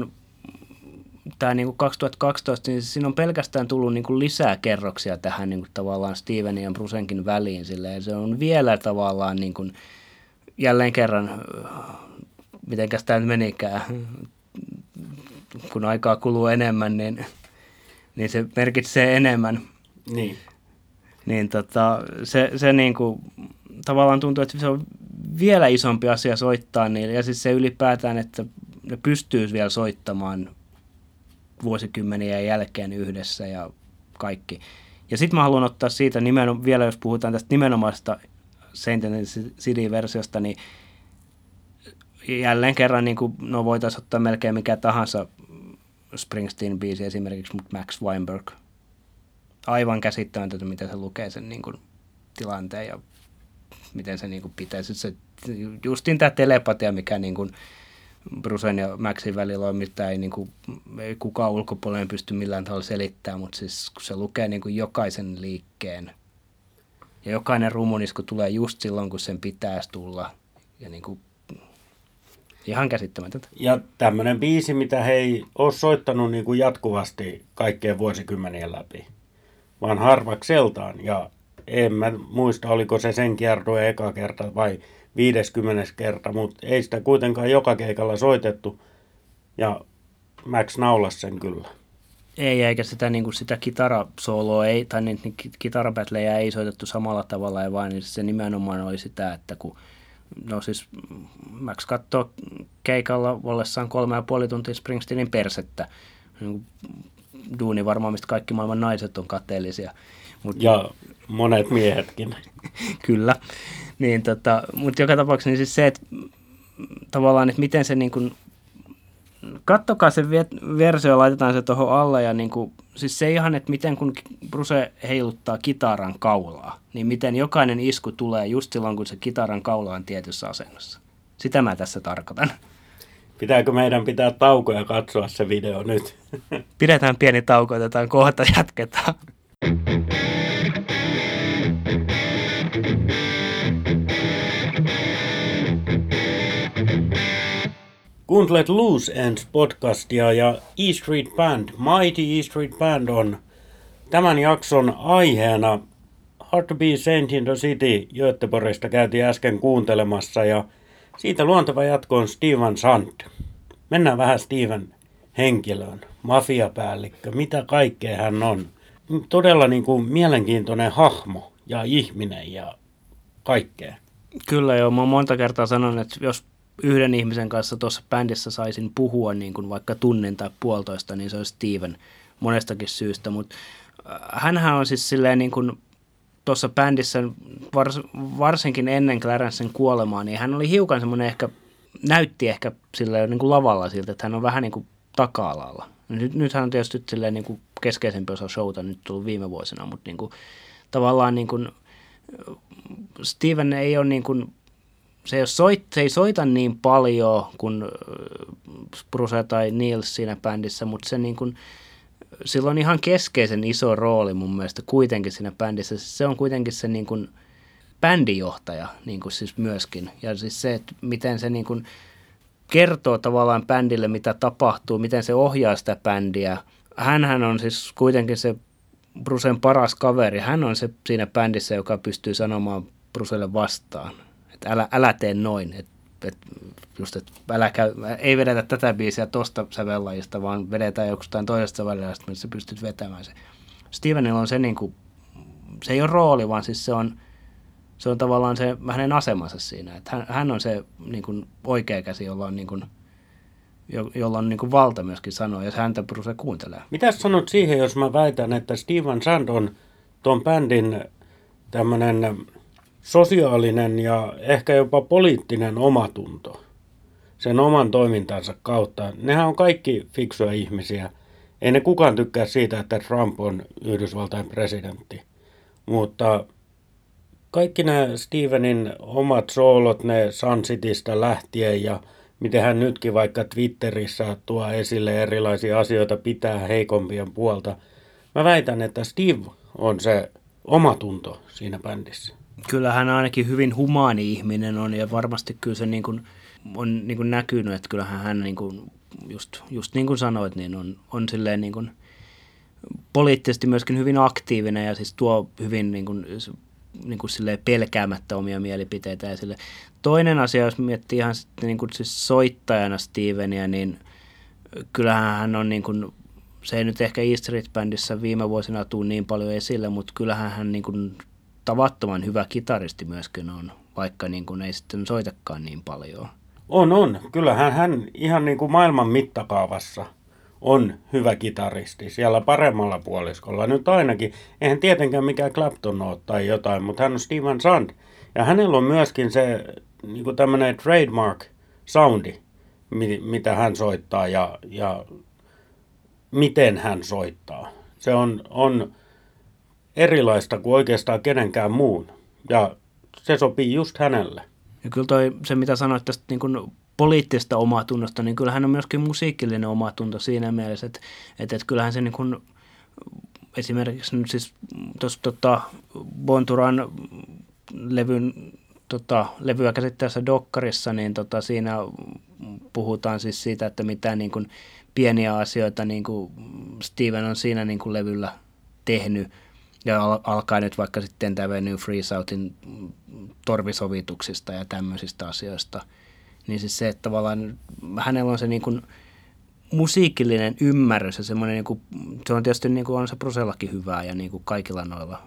tämä niinku 2012, niin siinä on pelkästään tullut niinku lisää kerroksia tähän niinku tavallaan Stevenin ja Brusenkin väliin, silleen, se on vielä tavallaan niinku, jälleen kerran mitenkäs tämä nyt menikään, kun aikaa kuluu enemmän, niin, niin se merkitsee enemmän. Niin. Niin tota, se, se niin kuin, tavallaan tuntuu, että se on vielä isompi asia soittaa niille. Ja siis se ylipäätään, että ne pystyy vielä soittamaan vuosikymmeniä jälkeen yhdessä ja kaikki. Ja sitten mä haluan ottaa siitä nimenomaan, vielä jos puhutaan tästä nimenomaista Saint City-versiosta, niin jälleen kerran niin kuin, no voitaisiin ottaa melkein mikä tahansa Springsteen-biisi esimerkiksi, mutta Max Weinberg. Aivan käsittämätöntä, miten se lukee sen niin kuin, tilanteen ja miten se niin kuin, pitäisi. Se, justin tämä telepatia, mikä niin kuin, Brusen ja Maxin välillä on, mitä ei, niin kuin, ei kukaan ulkopuolinen pysty millään tavalla selittämään, mutta siis kun se lukee niin kuin jokaisen liikkeen ja jokainen rumunisku tulee just silloin, kun sen pitäisi tulla ja niin kuin Ihan käsittämätöntä. Ja tämmöinen biisi, mitä he ei ole soittanut niin kuin jatkuvasti kaikkien vuosikymmenien läpi, vaan harvakseltaan. Ja en mä muista, oliko se sen kiertue eka kerta vai 50 kerta, mutta ei sitä kuitenkaan joka keikalla soitettu. Ja Max naulas sen kyllä. Ei, eikä sitä, niin kuin sitä kitarasooloa ei, tai niin, kitarapätlejä ei soitettu samalla tavalla, ja vaan niin se nimenomaan oli sitä, että kun no siis Max katsoo keikalla ollessaan kolme ja puoli tuntia Springsteenin persettä. Niin duuni varmaan, mistä kaikki maailman naiset on kateellisia. Mut, ja monet miehetkin. *laughs* kyllä. Niin, tota, mutta joka tapauksessa niin siis se, että tavallaan, että miten se niin kuin kattokaa se versio ja laitetaan se tuohon alle ja niin kuin, siis se ihan, että miten kun Bruce heiluttaa kitaran kaulaa, niin miten jokainen isku tulee just silloin, kun se kitaran kaula on tietyssä asennossa. Sitä mä tässä tarkoitan. Pitääkö meidän pitää tauko ja katsoa se video nyt? Pidetään pieni tauko, otetaan kohta jatketaan. *laughs* Kuuntelet Loose Ends podcastia ja E Street Band, Mighty E Street Band on tämän jakson aiheena Hard to be Saint in the City Göteborgista käytiin äsken kuuntelemassa ja siitä luonteva jatko on Steven Sand. Mennään vähän Steven henkilöön, mafiapäällikkö, mitä kaikkea hän on. Todella niin kuin mielenkiintoinen hahmo ja ihminen ja kaikkea. Kyllä joo, mä monta kertaa sanonut, että jos yhden ihmisen kanssa tuossa bändissä saisin puhua niin kuin vaikka tunnin tai puolitoista, niin se olisi Steven monestakin syystä, mutta hänhän on siis silleen niin kuin tuossa bändissä, vars, varsinkin ennen Clarencen kuolemaa, niin hän oli hiukan semmoinen ehkä, näytti ehkä sillä niin kuin lavalla siltä, että hän on vähän niin kuin taka-alalla. Nyt, nythän on tietysti silleen niin kuin keskeisempi osa showta nyt tullut viime vuosina, mutta niin kuin, tavallaan niin kuin, Steven ei ole niin kuin, se ei, soit, se ei soita niin paljon kuin Bruce tai Niels siinä bändissä, mutta se niin kuin, sillä on ihan keskeisen iso rooli mun mielestä kuitenkin siinä bändissä. Se on kuitenkin se niin kuin bändijohtaja niin kuin siis myöskin. Ja siis se, että miten se niin kuin kertoo tavallaan bändille, mitä tapahtuu, miten se ohjaa sitä bändiä. Hänhän on siis kuitenkin se Brusen paras kaveri. Hän on se siinä bändissä, joka pystyy sanomaan Bruselle vastaan. Että älä, älä tee noin. Et, et, just, et älä käy, ei vedetä tätä biisiä tosta sävellajista, vaan vedetään jostain toisesta sävellajista, missä pystyt vetämään se. Stevenilla on se niin kuin, se ei ole rooli, vaan siis se on, se on tavallaan se hänen asemansa siinä. Että hän, hän on se niin kuin, oikea käsi, jolla on, niin kuin, jo, jolla on niin kuin, valta myöskin sanoa, jos häntä Bruce kuuntelee. Mitä sanot siihen, jos mä väitän, että Steven Sand on tuon bändin tämmöinen sosiaalinen ja ehkä jopa poliittinen omatunto sen oman toimintansa kautta. Nehän on kaikki fiksuja ihmisiä. Ei ne kukaan tykkää siitä, että Trump on Yhdysvaltain presidentti. Mutta kaikki nämä Stevenin omat soolot, ne Sun Citystä lähtien ja miten hän nytkin vaikka Twitterissä tuo esille erilaisia asioita, pitää heikompien puolta. Mä väitän, että Steve on se omatunto siinä bändissä. Kyllä hän ainakin hyvin humaani ihminen on ja varmasti kyllä se niin kuin on niin kuin näkynyt, että kyllähän hän niin kuin just, just niin kuin sanoit, niin on, on silleen niin kuin poliittisesti myöskin hyvin aktiivinen ja siis tuo hyvin niin kuin, niin kuin silleen pelkäämättä omia mielipiteitä. Ja sille. Toinen asia, jos miettii ihan sitten niin kuin siis soittajana Stevenia, niin kyllähän hän on niin kuin, se ei nyt ehkä E Street Bandissä viime vuosina tule niin paljon esille, mutta kyllähän hän niin kuin tavattoman hyvä kitaristi myöskin on, vaikka niin kuin ei sitten soitakaan niin paljon. On, on. Kyllähän hän ihan niin kuin maailman mittakaavassa on hyvä kitaristi siellä paremmalla puoliskolla. Nyt ainakin, eihän tietenkään mikään Clapton ole tai jotain, mutta hän on Steven Sand. Ja hänellä on myöskin se niin kuin tämmöinen trademark soundi, mitä hän soittaa ja, ja miten hän soittaa. Se on, on erilaista kuin oikeastaan kenenkään muun. Ja se sopii just hänelle. Ja kyllä toi, se, mitä sanoit tästä niin kuin poliittista omatunnosta, niin kyllähän on myöskin musiikillinen omatunto siinä mielessä, että, että, että kyllähän se niin kuin, esimerkiksi nyt siis tuossa tota, Bonturan levyn tota, levyä käsittäessä Dokkarissa, niin tota, siinä puhutaan siis siitä, että mitä niin kuin, pieniä asioita niin kuin Steven on siinä niin kuin, levyllä tehnyt – ja alkaa nyt vaikka sitten tämä New Free Southin torvisovituksista ja tämmöisistä asioista. Niin siis se, että tavallaan hänellä on se niin kuin musiikillinen ymmärrys ja semmoinen, niin kuin, se on tietysti niin kuin on se Brusellakin hyvää ja niin kuin kaikilla noilla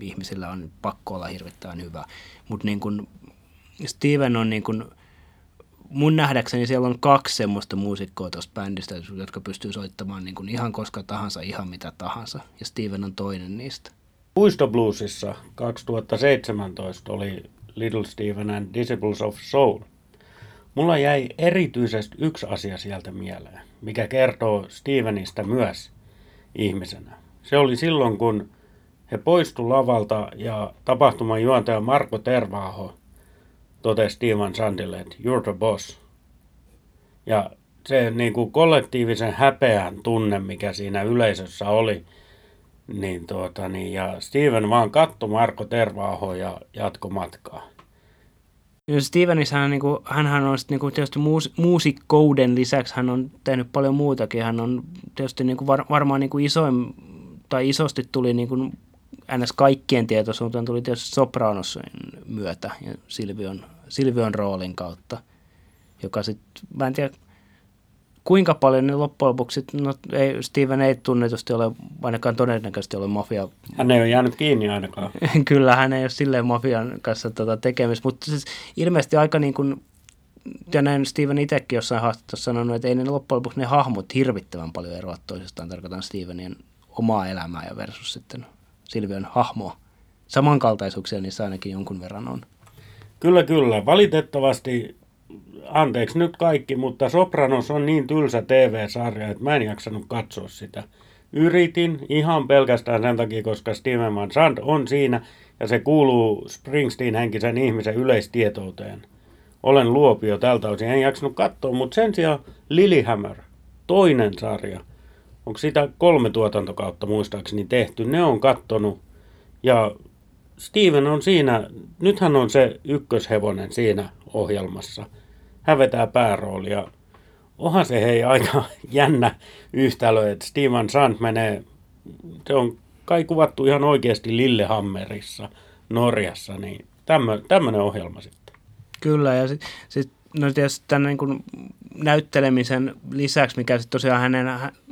ihmisillä on pakko olla hirvittävän hyvä. Mutta niin kuin Steven on niin kuin, mun nähdäkseni siellä on kaksi semmoista muusikkoa tuosta bändistä, jotka pystyy soittamaan niin kuin ihan koska tahansa, ihan mitä tahansa. Ja Steven on toinen niistä. Puistobluesissa 2017 oli Little Steven and Disciples of Soul. Mulla jäi erityisesti yksi asia sieltä mieleen, mikä kertoo Stevenistä myös ihmisenä. Se oli silloin, kun he poistu lavalta ja tapahtuman juontaja Marko Tervaaho totesi Steven Sandille, että you're the boss. Ja se niin kuin kollektiivisen häpeän tunne, mikä siinä yleisössä oli, niin tuota, niin, ja Steven vaan katsoi Marko Tervaaho ja jatko matkaa. Stevenis, hän, niin kuin, hänhän on sitten, niin kuin, tietysti muus, muusikkouden lisäksi, hän on tehnyt paljon muutakin. Hän on tietysti niin kuin var, varmaan niin kuin isoin, tai isosti tuli niin kuin, ns. kaikkien tietoisuuteen tuli tietysti Sopranosin myötä ja Silvion, Silvion roolin kautta, joka sitten, mä en tiedä, kuinka paljon ne loppujen lopuksi, no ei, Steven ei tunnetusti ole, ainakaan todennäköisesti ole mafia. Hän ei ole jäänyt kiinni ainakaan. *laughs* Kyllä, hän ei ole silleen mafian kanssa tota tekemistä, mutta siis ilmeisesti aika niin kuin, ja näin Steven itsekin jossain haastattelussa sanonut, että ei ne loppujen lopuksi ne hahmot hirvittävän paljon eroa toisistaan, tarkoitan Stevenien omaa elämää ja versus sitten Silvion hahmoa. Samankaltaisuuksia niissä ainakin jonkun verran on. Kyllä, kyllä. Valitettavasti anteeksi nyt kaikki, mutta Sopranos on niin tylsä TV-sarja, että mä en jaksanut katsoa sitä. Yritin ihan pelkästään sen takia, koska Steven Van Sand on siinä ja se kuuluu Springsteen-henkisen ihmisen yleistietouteen. Olen luopio tältä osin, en jaksanut katsoa, mutta sen sijaan Lilyhammer, toinen sarja, onko sitä kolme tuotantokautta muistaakseni tehty, ne on kattonut ja Steven on siinä, nythän on se ykköshevonen siinä ohjelmassa – hän vetää pääroolia. Onhan se hei aika *laughs* jännä yhtälö, että Steven Sand menee, se on kai kuvattu ihan oikeasti Lillehammerissa Norjassa, niin tämmöinen ohjelma sitten. Kyllä, ja sitten sit, no tietysti tämän niin kuin näyttelemisen lisäksi, mikä sitten tosiaan hänen,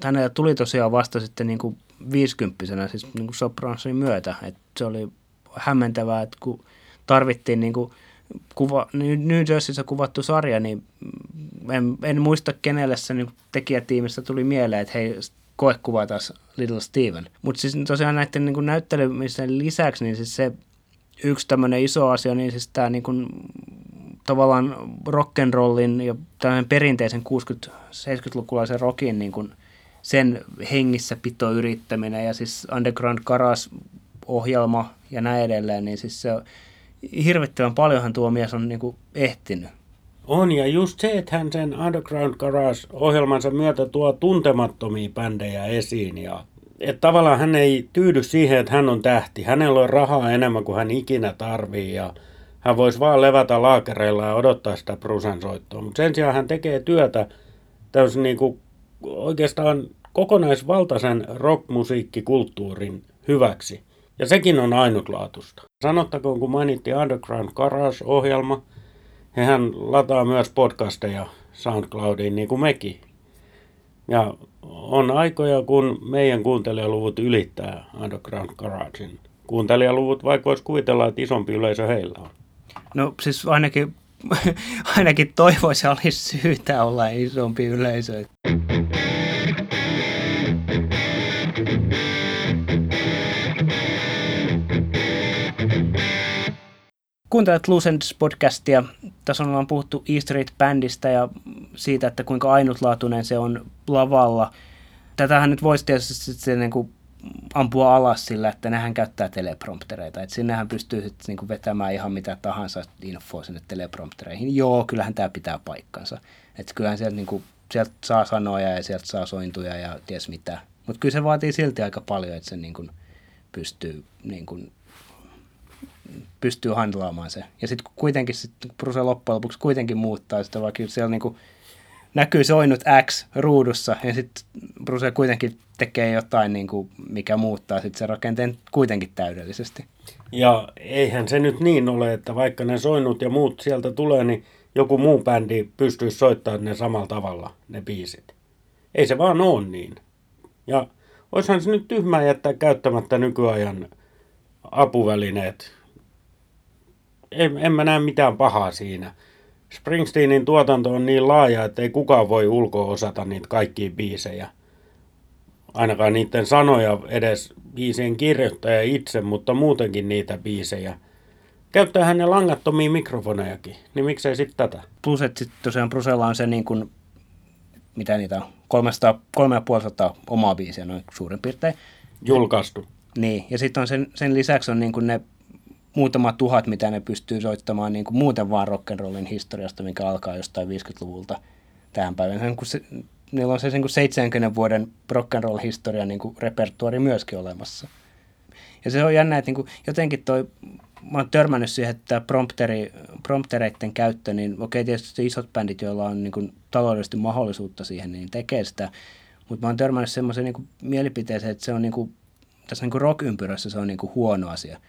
hänellä tuli tosiaan vasta sitten niin kuin 50 siis niin kuin Sopranosin myötä, että se oli hämmentävää, että kun tarvittiin niin kuin kuva, New Jerseyssä kuvattu sarja, niin en, en muista kenelle se niin tekijätiimistä tuli mieleen, että hei, koe taas Little Steven. Mutta siis tosiaan näiden niin näyttelemisen lisäksi, niin siis se yksi tämmöinen iso asia, niin siis tämä niin kuin, tavallaan rock'n'rollin ja tämmöinen perinteisen 60-70-lukulaisen rockin niin kuin sen hengissä pito yrittäminen ja siis Underground Karas ohjelma ja näin edelleen, niin siis se hirvittävän paljonhan tuo mies on niin kuin ehtinyt. On, ja just se, että hän sen Underground Garage-ohjelmansa myötä tuo tuntemattomia bändejä esiin. Ja, että tavallaan hän ei tyydy siihen, että hän on tähti. Hänellä on rahaa enemmän kuin hän ikinä tarvii ja hän voisi vaan levätä laakereilla ja odottaa sitä Brusen soittoa. Mutta sen sijaan hän tekee työtä täysin niin kuin oikeastaan kokonaisvaltaisen rockmusiikkikulttuurin hyväksi. Ja sekin on ainutlaatuista. Sanottakoon, kun mainittiin Underground Garage-ohjelma, hehän lataa myös podcasteja SoundCloudiin niin kuin mekin. Ja on aikoja, kun meidän kuuntelijaluvut ylittää Underground Garagein kuuntelijaluvut, vaikka voisi kuvitella, että isompi yleisö heillä on. No siis ainakin, *laughs* ainakin toivoisi olisi syytä olla isompi yleisö. Kuuntelet Lucens podcastia. Tässä ollaan puhuttu E Street Bandista ja siitä, että kuinka ainutlaatuinen se on lavalla. Tätähän nyt voisi tietysti sitten niin kuin ampua alas sillä, että nehän käyttää telepromptereita. Että sinnehän pystyy sitten niin kuin vetämään ihan mitä tahansa infoa sinne telepromptereihin. Joo, kyllähän tämä pitää paikkansa. Että kyllähän sieltä, niin kuin, sieltä saa sanoja ja sieltä saa sointuja ja ties mitä. Mutta kyllä se vaatii silti aika paljon, että se niin kuin pystyy niin kuin pystyy handlaamaan se. Ja sitten kuitenkin sit Bruse loppujen lopuksi kuitenkin muuttaa sitä, vaikka siellä niinku näkyy soinut X ruudussa ja sitten Bruse kuitenkin tekee jotain, niinku, mikä muuttaa sitten se rakenteen kuitenkin täydellisesti. Ja eihän se nyt niin ole, että vaikka ne soinut ja muut sieltä tulee, niin joku muu bändi pystyy soittamaan ne samalla tavalla, ne biisit. Ei se vaan ole niin. Ja olisihan se nyt tyhmää jättää käyttämättä nykyajan apuvälineet en, en mä näe mitään pahaa siinä. Springsteenin tuotanto on niin laaja, että ei kukaan voi ulkoa osata niitä kaikkia biisejä. Ainakaan niiden sanoja edes biisien kirjoittaja itse, mutta muutenkin niitä biisejä. Käyttää hänen langattomia mikrofonejakin, niin miksei sitten tätä? Plus, että sitten tosiaan Brusella on se niin kuin, mitä niitä on, 300, 350 omaa biisiä noin suurin piirtein. Julkaistu. Niin, ja sitten on sen, sen lisäksi on niin kuin ne muutama tuhat, mitä ne pystyy soittamaan niin kuin muuten vaan rock'n'rollin historiasta, mikä alkaa jostain 50-luvulta tähän päivään. Se, kun se, niillä on se niin kuin 70 vuoden rock'n'roll historia niin kuin repertuari myöskin olemassa. Ja se on jännä, että niin kuin, jotenkin toi, mä oon törmännyt siihen, että prompteri, promptereiden käyttö, niin okei tietysti isot bändit, joilla on niin kuin, taloudellisesti mahdollisuutta siihen, niin tekee sitä. Mutta mä oon törmännyt semmoiseen niin mielipiteeseen, että se on niin kuin, tässä niin kuin rock-ympyrössä se on niin kuin huono asia.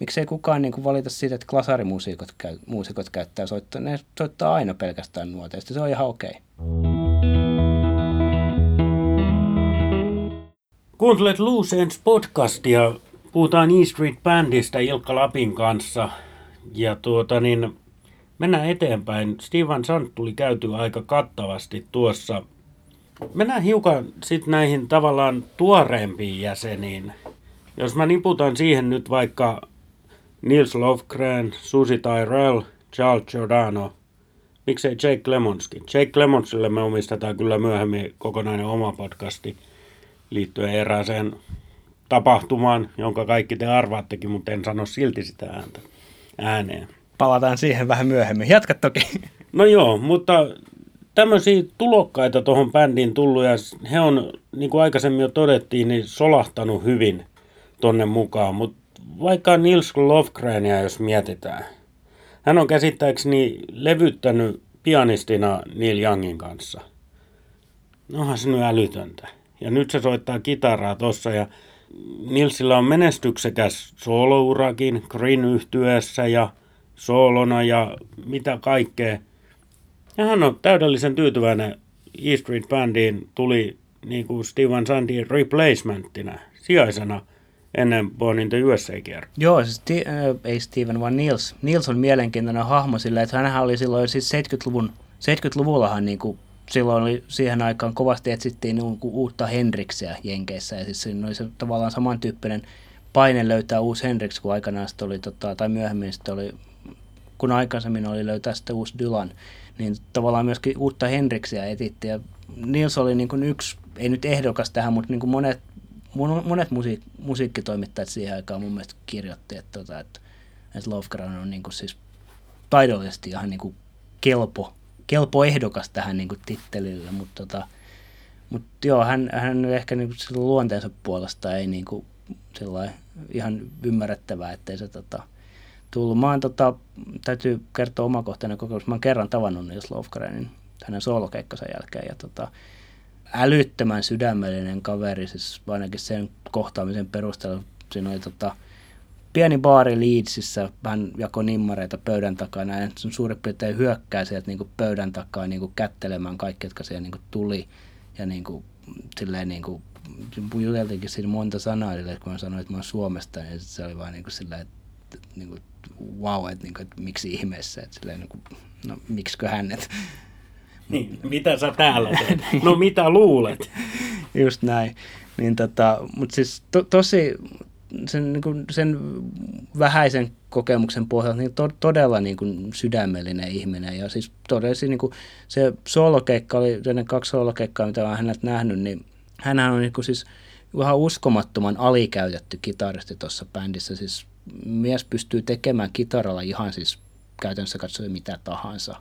Miksei kukaan niin kuin valita siitä, että klasarimuusikot käy, muusikot käyttää soittaa, ne soittaa aina pelkästään nuoteista, se on ihan okei. Okay. Kuuntelet Loose Ends podcastia. Puhutaan E Street Bandista Ilkka Lapin kanssa. Ja tuota niin, mennään eteenpäin. Steven Sant tuli käytyä aika kattavasti tuossa. Mennään hiukan sitten näihin tavallaan tuoreempiin jäseniin. Jos mä niputan siihen nyt vaikka Nils Lofgren, Susi Tyrell, Charles Giordano, miksei Jake Lemonskin. Jake Lemonsille me omistetaan kyllä myöhemmin kokonainen oma podcasti – liittyen erääseen tapahtumaan, jonka kaikki te arvaattekin, mutta en sano silti sitä ääntä ääneen. Palataan siihen vähän myöhemmin. Jatka toki. *laughs* No joo, mutta tämmöisiä tulokkaita tuohon bändiin tullut ja he on, niin kuin aikaisemmin jo todettiin, niin solahtanut hyvin tonne mukaan. Mutta vaikka Nils Lofgrenia, jos mietitään, hän on käsittääkseni levyttänyt pianistina Neil Youngin kanssa. Onhan se nyt älytöntä. Ja nyt se soittaa kitaraa tossa ja Nilsillä on menestyksekäs soolourakin Green yhtyessä ja soolona ja mitä kaikkea. Ja hän on täydellisen tyytyväinen E Street Bandiin tuli niin kuin Steven Sandin replacementtina, sijaisena ennen Born in the USA Joo, siis ti- äh, ei Steven, vaan Nils. Nils on mielenkiintoinen hahmo sillä, että hän oli silloin siis 70-luvun, 70-luvullahan niin kuin silloin oli siihen aikaan kovasti etsittiin niin uutta Hendriksiä Jenkeissä. Ja siis siinä oli se tavallaan samantyyppinen paine löytää uusi Hendrix, kun aikanaan sitten oli, tota, tai myöhemmin sitten oli, kun aikaisemmin oli löytää sitten uusi Dylan, niin tavallaan myöskin uutta Hendriksiä etittiin ja Nils oli niin kuin yksi, ei nyt ehdokas tähän, mutta niin kuin monet, monet musiik, musiikkitoimittajat siihen aikaan mun mielestä kirjoitti, että, tota, että, että Lofgren on niin kuin siis taidollisesti ihan niin kuin kelpo kelpo ehdokas tähän niin kuin tittelille, mutta tota, mut joo, hän, hän ehkä niin kuin luonteensa puolesta ei niin kuin ihan ymmärrettävää, ettei se tota, tullut. Mä oon, tota, täytyy kertoa omakohtainen kokemus. Mä oon kerran tavannut Nils Lofgrenin hänen soolokeikkansa jälkeen ja tota, älyttömän sydämellinen kaveri, siis ainakin sen kohtaamisen perusteella siinä oli tota, pieni baari Leedsissä, hän jako nimmareita pöydän takana ja suurin piirtein hyökkää sieltä niin kuin pöydän takaa niin kuin kättelemään kaikki, jotka siellä niin kuin tuli. Ja niin kuin, silleen niin kuin, juteltiinkin siinä monta sanaa, eli kun mä sanoin, että mä oon Suomesta, niin se oli vaan niin kuin silleen, että niin kuin, wow, että, niin kuin, että miksi ihmeessä, että silleen, niin kuin, no miksikö hänet. Niin, mitä sä täällä *laughs* teet? No mitä luulet? Just näin. Niin tota, mutta siis to, tosi, sen, niin kuin sen vähäisen kokemuksen pohjalta niin to, todella niin kuin sydämellinen ihminen. Ja siis todella niin kuin se soolokeikka oli, ne kaksi soolokeikkaa, mitä olen hänet nähnyt, niin hänhän on niin kuin siis ihan uskomattoman alikäytetty kitaristi tuossa bändissä. Siis mies pystyy tekemään kitaralla ihan siis käytännössä katsoen mitä tahansa.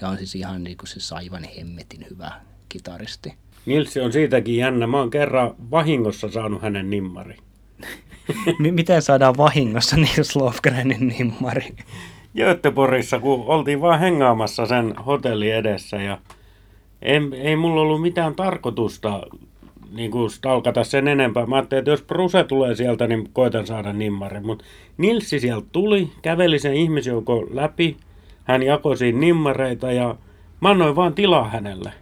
Ja on siis ihan niin kuin siis aivan hemmetin hyvä kitaristi. Nilsi on siitäkin jännä. Mä oon kerran vahingossa saanut hänen nimmari. *laughs* Miten saadaan vahingossa Nils Lofgrenin nimmari? Göteborgissa, kun oltiin vaan hengaamassa sen hotelli edessä ja ei, ei mulla ollut mitään tarkoitusta niin kuin stalkata sen enempää. Mä ajattelin, että jos Bruse tulee sieltä, niin koitan saada nimmarin. Mutta Nilssi sieltä tuli, käveli sen ihmisjoukon läpi. Hän jakoi siinä nimmareita ja mä annoin vaan tilaa hänelle.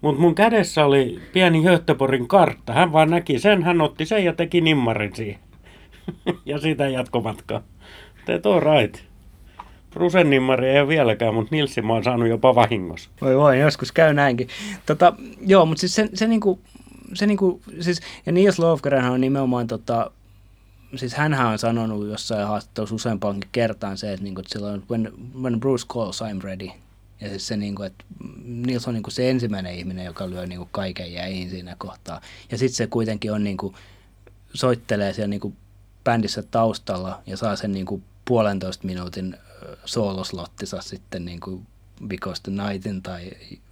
Mutta mun kädessä oli pieni Göteborgin kartta. Hän vaan näki sen, hän otti sen ja teki nimmarin siihen. *laughs* ja sitä jatkomatkaa. Teet all right. Rusen nimmari ei ole vieläkään, mutta Nilsi mä oon saanut jopa vahingossa. Voi voi, joskus käy näinkin. Tota, joo, mutta siis se, se niinku, se niinku, siis, ja Niels Lofgren on nimenomaan tota, siis hänhän on sanonut jossain haastattelussa useampaankin kertaan se, että, niinku, että silloin when, when Bruce calls, I'm ready. Ja siis se, niin kuin, että Nils on niin kuin se ensimmäinen ihminen, joka lyö niin kuin kaiken jäihin siinä kohtaa. Ja sitten se kuitenkin on niin kuin, soittelee siellä niin kuin bändissä taustalla ja saa sen niin kuin puolentoista minuutin sooloslottinsa sitten niin kuin Because the Nightin tai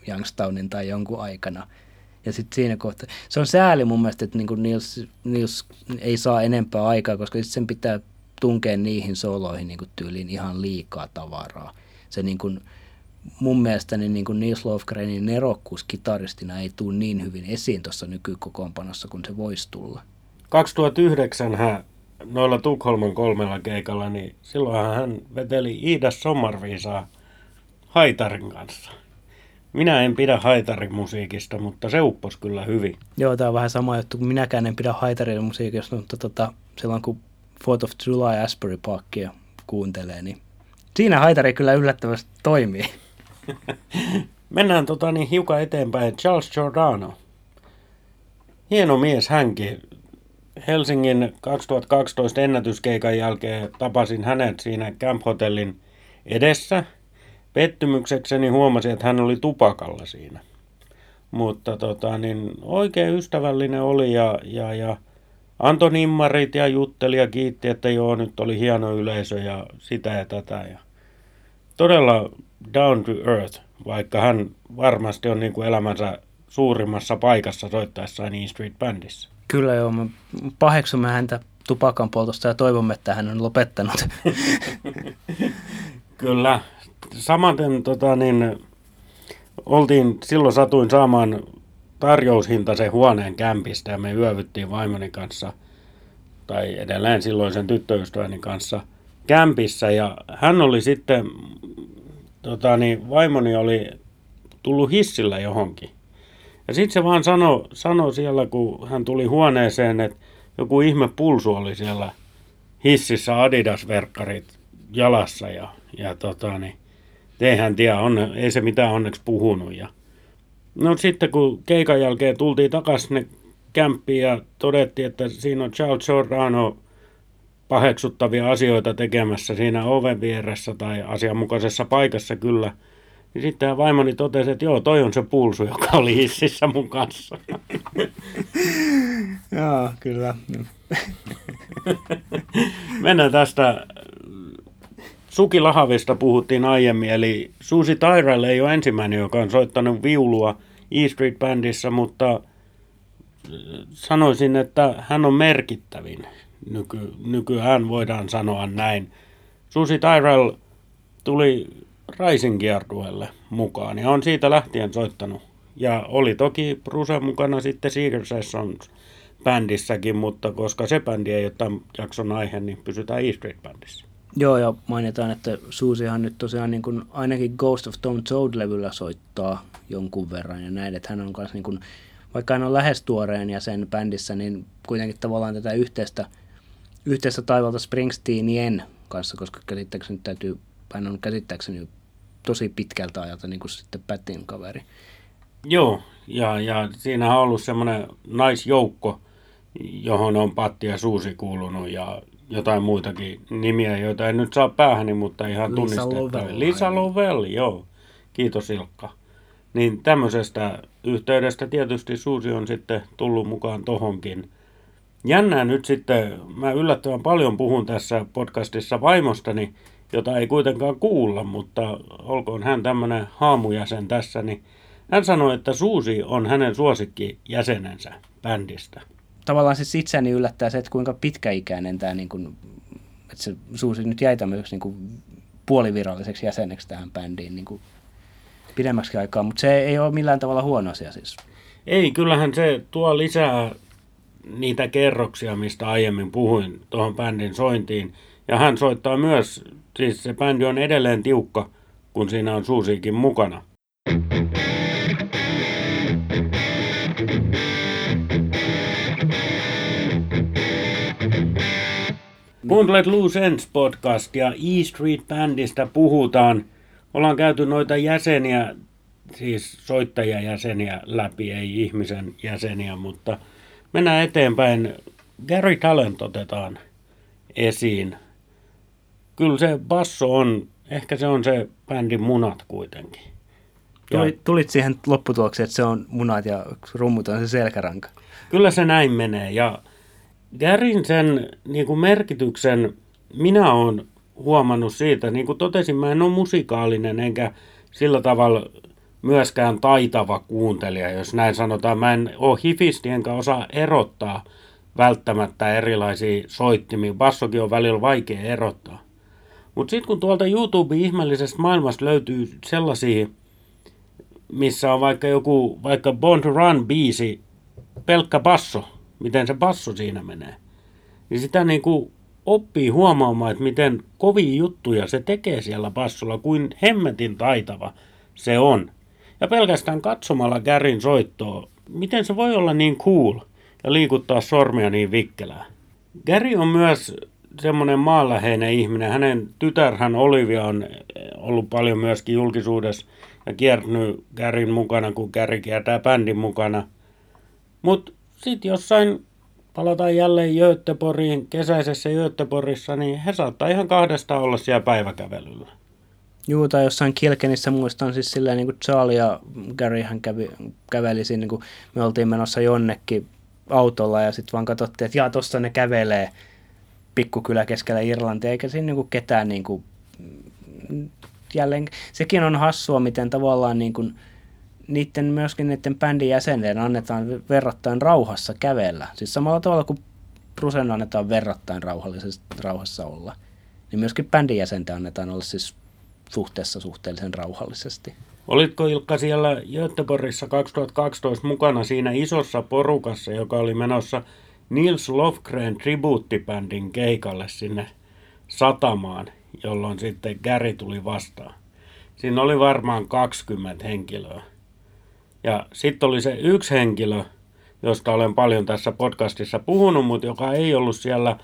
Youngstownin tai jonkun aikana. Ja sitten siinä kohtaa, se on sääli mun mielestä, että niin Nils, Nils ei saa enempää aikaa, koska sen pitää tunkea niihin soloihin niin kuin tyyliin ihan liikaa tavaraa. Se niin kuin, mun mielestä niin kuin Nils Lofgrenin nerokkuus kitaristina ei tule niin hyvin esiin tuossa nykykokoonpanossa kuin se voisi tulla. 2009 hän noilla Tukholman kolmella keikalla, niin silloinhan hän veteli Iida Sommarviisaa haitarin kanssa. Minä en pidä haitarin musiikista, mutta se uppos kyllä hyvin. Joo, tämä on vähän sama juttu kuin minäkään en pidä haitarin musiikista, mutta tota, silloin kun Fourth of July Asbury Parkia kuuntelee, niin siinä haitari kyllä yllättävästi toimii. *laughs* Mennään tota niin hiukan eteenpäin. Charles Giordano. Hieno mies hänkin. Helsingin 2012 ennätyskeikan jälkeen tapasin hänet siinä Camp Hotellin edessä. Pettymyksekseni huomasin, että hän oli tupakalla siinä. Mutta tota, niin oikein ystävällinen oli ja, ja, ja antoi nimmarit ja jutteli ja kiitti, että joo, nyt oli hieno yleisö ja sitä ja tätä. Ja todella down to earth, vaikka hän varmasti on niin kuin elämänsä suurimmassa paikassa soittaessaan E Street Bandissa. Kyllä joo, me paheksumme häntä tupakan poltosta ja toivomme, että hän on lopettanut. *laughs* Kyllä. Samaten tota, niin, oltiin, silloin satuin saamaan tarjoushintaisen huoneen kämpistä ja me yövyttiin vaimoni kanssa, tai edelleen silloin sen tyttöystäväni kanssa kämpissä ja hän oli sitten, tota, niin, vaimoni oli tullut hissillä johonkin. Ja sitten se vaan sanoi sano siellä, kun hän tuli huoneeseen, että joku ihme pulsu oli siellä hississä Adidas-verkkarit jalassa ja, ja tota, niin, eihän tiedä, on, ei se mitään onneksi puhunut. Ja. No sitten kun keikan jälkeen tultiin takaisin sinne kämppiin ja todettiin, että siinä on Charles Giordano paheksuttavia asioita tekemässä siinä oven vieressä tai asianmukaisessa paikassa kyllä – niin sitten vaimoni totesi, että joo, toi on se pulsu, joka oli hississä mun kanssa. *laughs* joo, kyllä. *laughs* Mennään tästä. Suki Lahavista puhuttiin aiemmin, eli Susi Tyrell ei ole ensimmäinen, joka on soittanut viulua E Street Bandissa, mutta sanoisin, että hän on merkittävin. Nyky, nykyään voidaan sanoa näin. Susi Tyrell tuli Rising mukaan ja on siitä lähtien soittanut. Ja oli toki Bruce mukana sitten Seeger Sessions bändissäkin, mutta koska se bändi ei ole tämän jakson aihe, niin pysytään E Street bändissä. Joo, ja mainitaan, että Suusihan nyt tosiaan niin kuin ainakin Ghost of Stone Toad-levyllä soittaa jonkun verran ja näin, että hän on kanssa niin kuin, vaikka hän on lähes tuoreen ja sen bändissä, niin kuitenkin tavallaan tätä yhteistä, yhteistä taivalta Springsteenien kanssa, koska käsittääkseni täytyy, hän on käsittääkseni tosi pitkältä ajalta niin kuin sitten Pätin kaveri. Joo, ja, ja siinä on ollut semmoinen naisjoukko, johon on Patti ja Suusi kuulunut ja jotain muitakin nimiä, joita en nyt saa päähäni, mutta ihan tunnistettavia. Lisa Lovell, joo. Kiitos Ilkka. Niin tämmöisestä yhteydestä tietysti Suusi on sitten tullut mukaan tohonkin. Jännää nyt sitten, mä yllättävän paljon puhun tässä podcastissa vaimostani, jota ei kuitenkaan kuulla, mutta olkoon hän tämmöinen haamujäsen tässä, niin hän sanoi, että Suusi on hänen suosikki jäsenensä bändistä. Tavallaan siis itseäni yllättää se, että kuinka pitkäikäinen tämä, niin kuin, että se Suusi nyt jäi tämmöiseksi niin kuin puoliviralliseksi jäseneksi tähän bändiin niin kuin pidemmäksi aikaa, mutta se ei ole millään tavalla huono asia siis. Ei, kyllähän se tuo lisää niitä kerroksia, mistä aiemmin puhuin tuohon bändin sointiin. Ja hän soittaa myös Siis se bändi on edelleen tiukka, kun siinä on Suusiikin mukana. Kuuntelet Loose Ends podcast ja E Street Bandista puhutaan. Ollaan käyty noita jäseniä, siis soittajajäseniä läpi, ei ihmisen jäseniä, mutta mennään eteenpäin. Gary Talent otetaan esiin kyllä se basso on, ehkä se on se bändin munat kuitenkin. Tulit, tulit siihen lopputulokseen, että se on munat ja rummut on se selkäranka. Kyllä se näin menee ja Garin sen niin kuin merkityksen minä olen huomannut siitä, niin kuin totesin, mä en ole musikaalinen enkä sillä tavalla myöskään taitava kuuntelija, jos näin sanotaan. Mä en ole hifisti enkä osaa erottaa välttämättä erilaisia soittimia. Bassokin on välillä vaikea erottaa. Mutta sitten kun tuolta YouTube-ihmeellisestä maailmasta löytyy sellaisia, missä on vaikka joku, vaikka Bond Run biisi, pelkkä basso, miten se basso siinä menee, niin sitä niin kuin oppii huomaamaan, että miten kovia juttuja se tekee siellä bassolla, kuin hemmetin taitava se on. Ja pelkästään katsomalla Kärin soittoa, miten se voi olla niin cool ja liikuttaa sormia niin vikkelää. Gary on myös semmoinen maanläheinen ihminen. Hänen tytärhän Olivia on ollut paljon myöskin julkisuudessa ja kiertynyt Garin mukana, kun Gary kiertää bändin mukana. Mutta sitten jossain palataan jälleen Göteboriin, kesäisessä Göteborissa, niin he saattaa ihan kahdesta olla siellä päiväkävelyllä. Juu, tai jossain Kilkenissä muistan siis silleen, niin kuin Charlie ja Gary hän kävi, käveli siinä, niin kuin me oltiin menossa jonnekin autolla ja sitten vaan katsottiin, että jaa, tuossa ne kävelee pikkukylä keskellä Irlantia, eikä siinä niin kuin ketään niin kuin, jälleen, sekin on hassua, miten tavallaan niin kuin, niiden myöskin niiden bändin jäsenen annetaan verrattain rauhassa kävellä. Siis samalla tavalla kuin Brusen annetaan verrattain rauhallisesti rauhassa olla, niin myöskin bändin jäsenten annetaan olla siis suhteessa suhteellisen rauhallisesti. Olitko Ilkka siellä Göteborgissa 2012 mukana siinä isossa porukassa, joka oli menossa Nils Lofgren tribuuttibändin keikalle sinne satamaan, jolloin sitten Gary tuli vastaan. Siinä oli varmaan 20 henkilöä. Ja sitten oli se yksi henkilö, josta olen paljon tässä podcastissa puhunut, mutta joka ei ollut siellä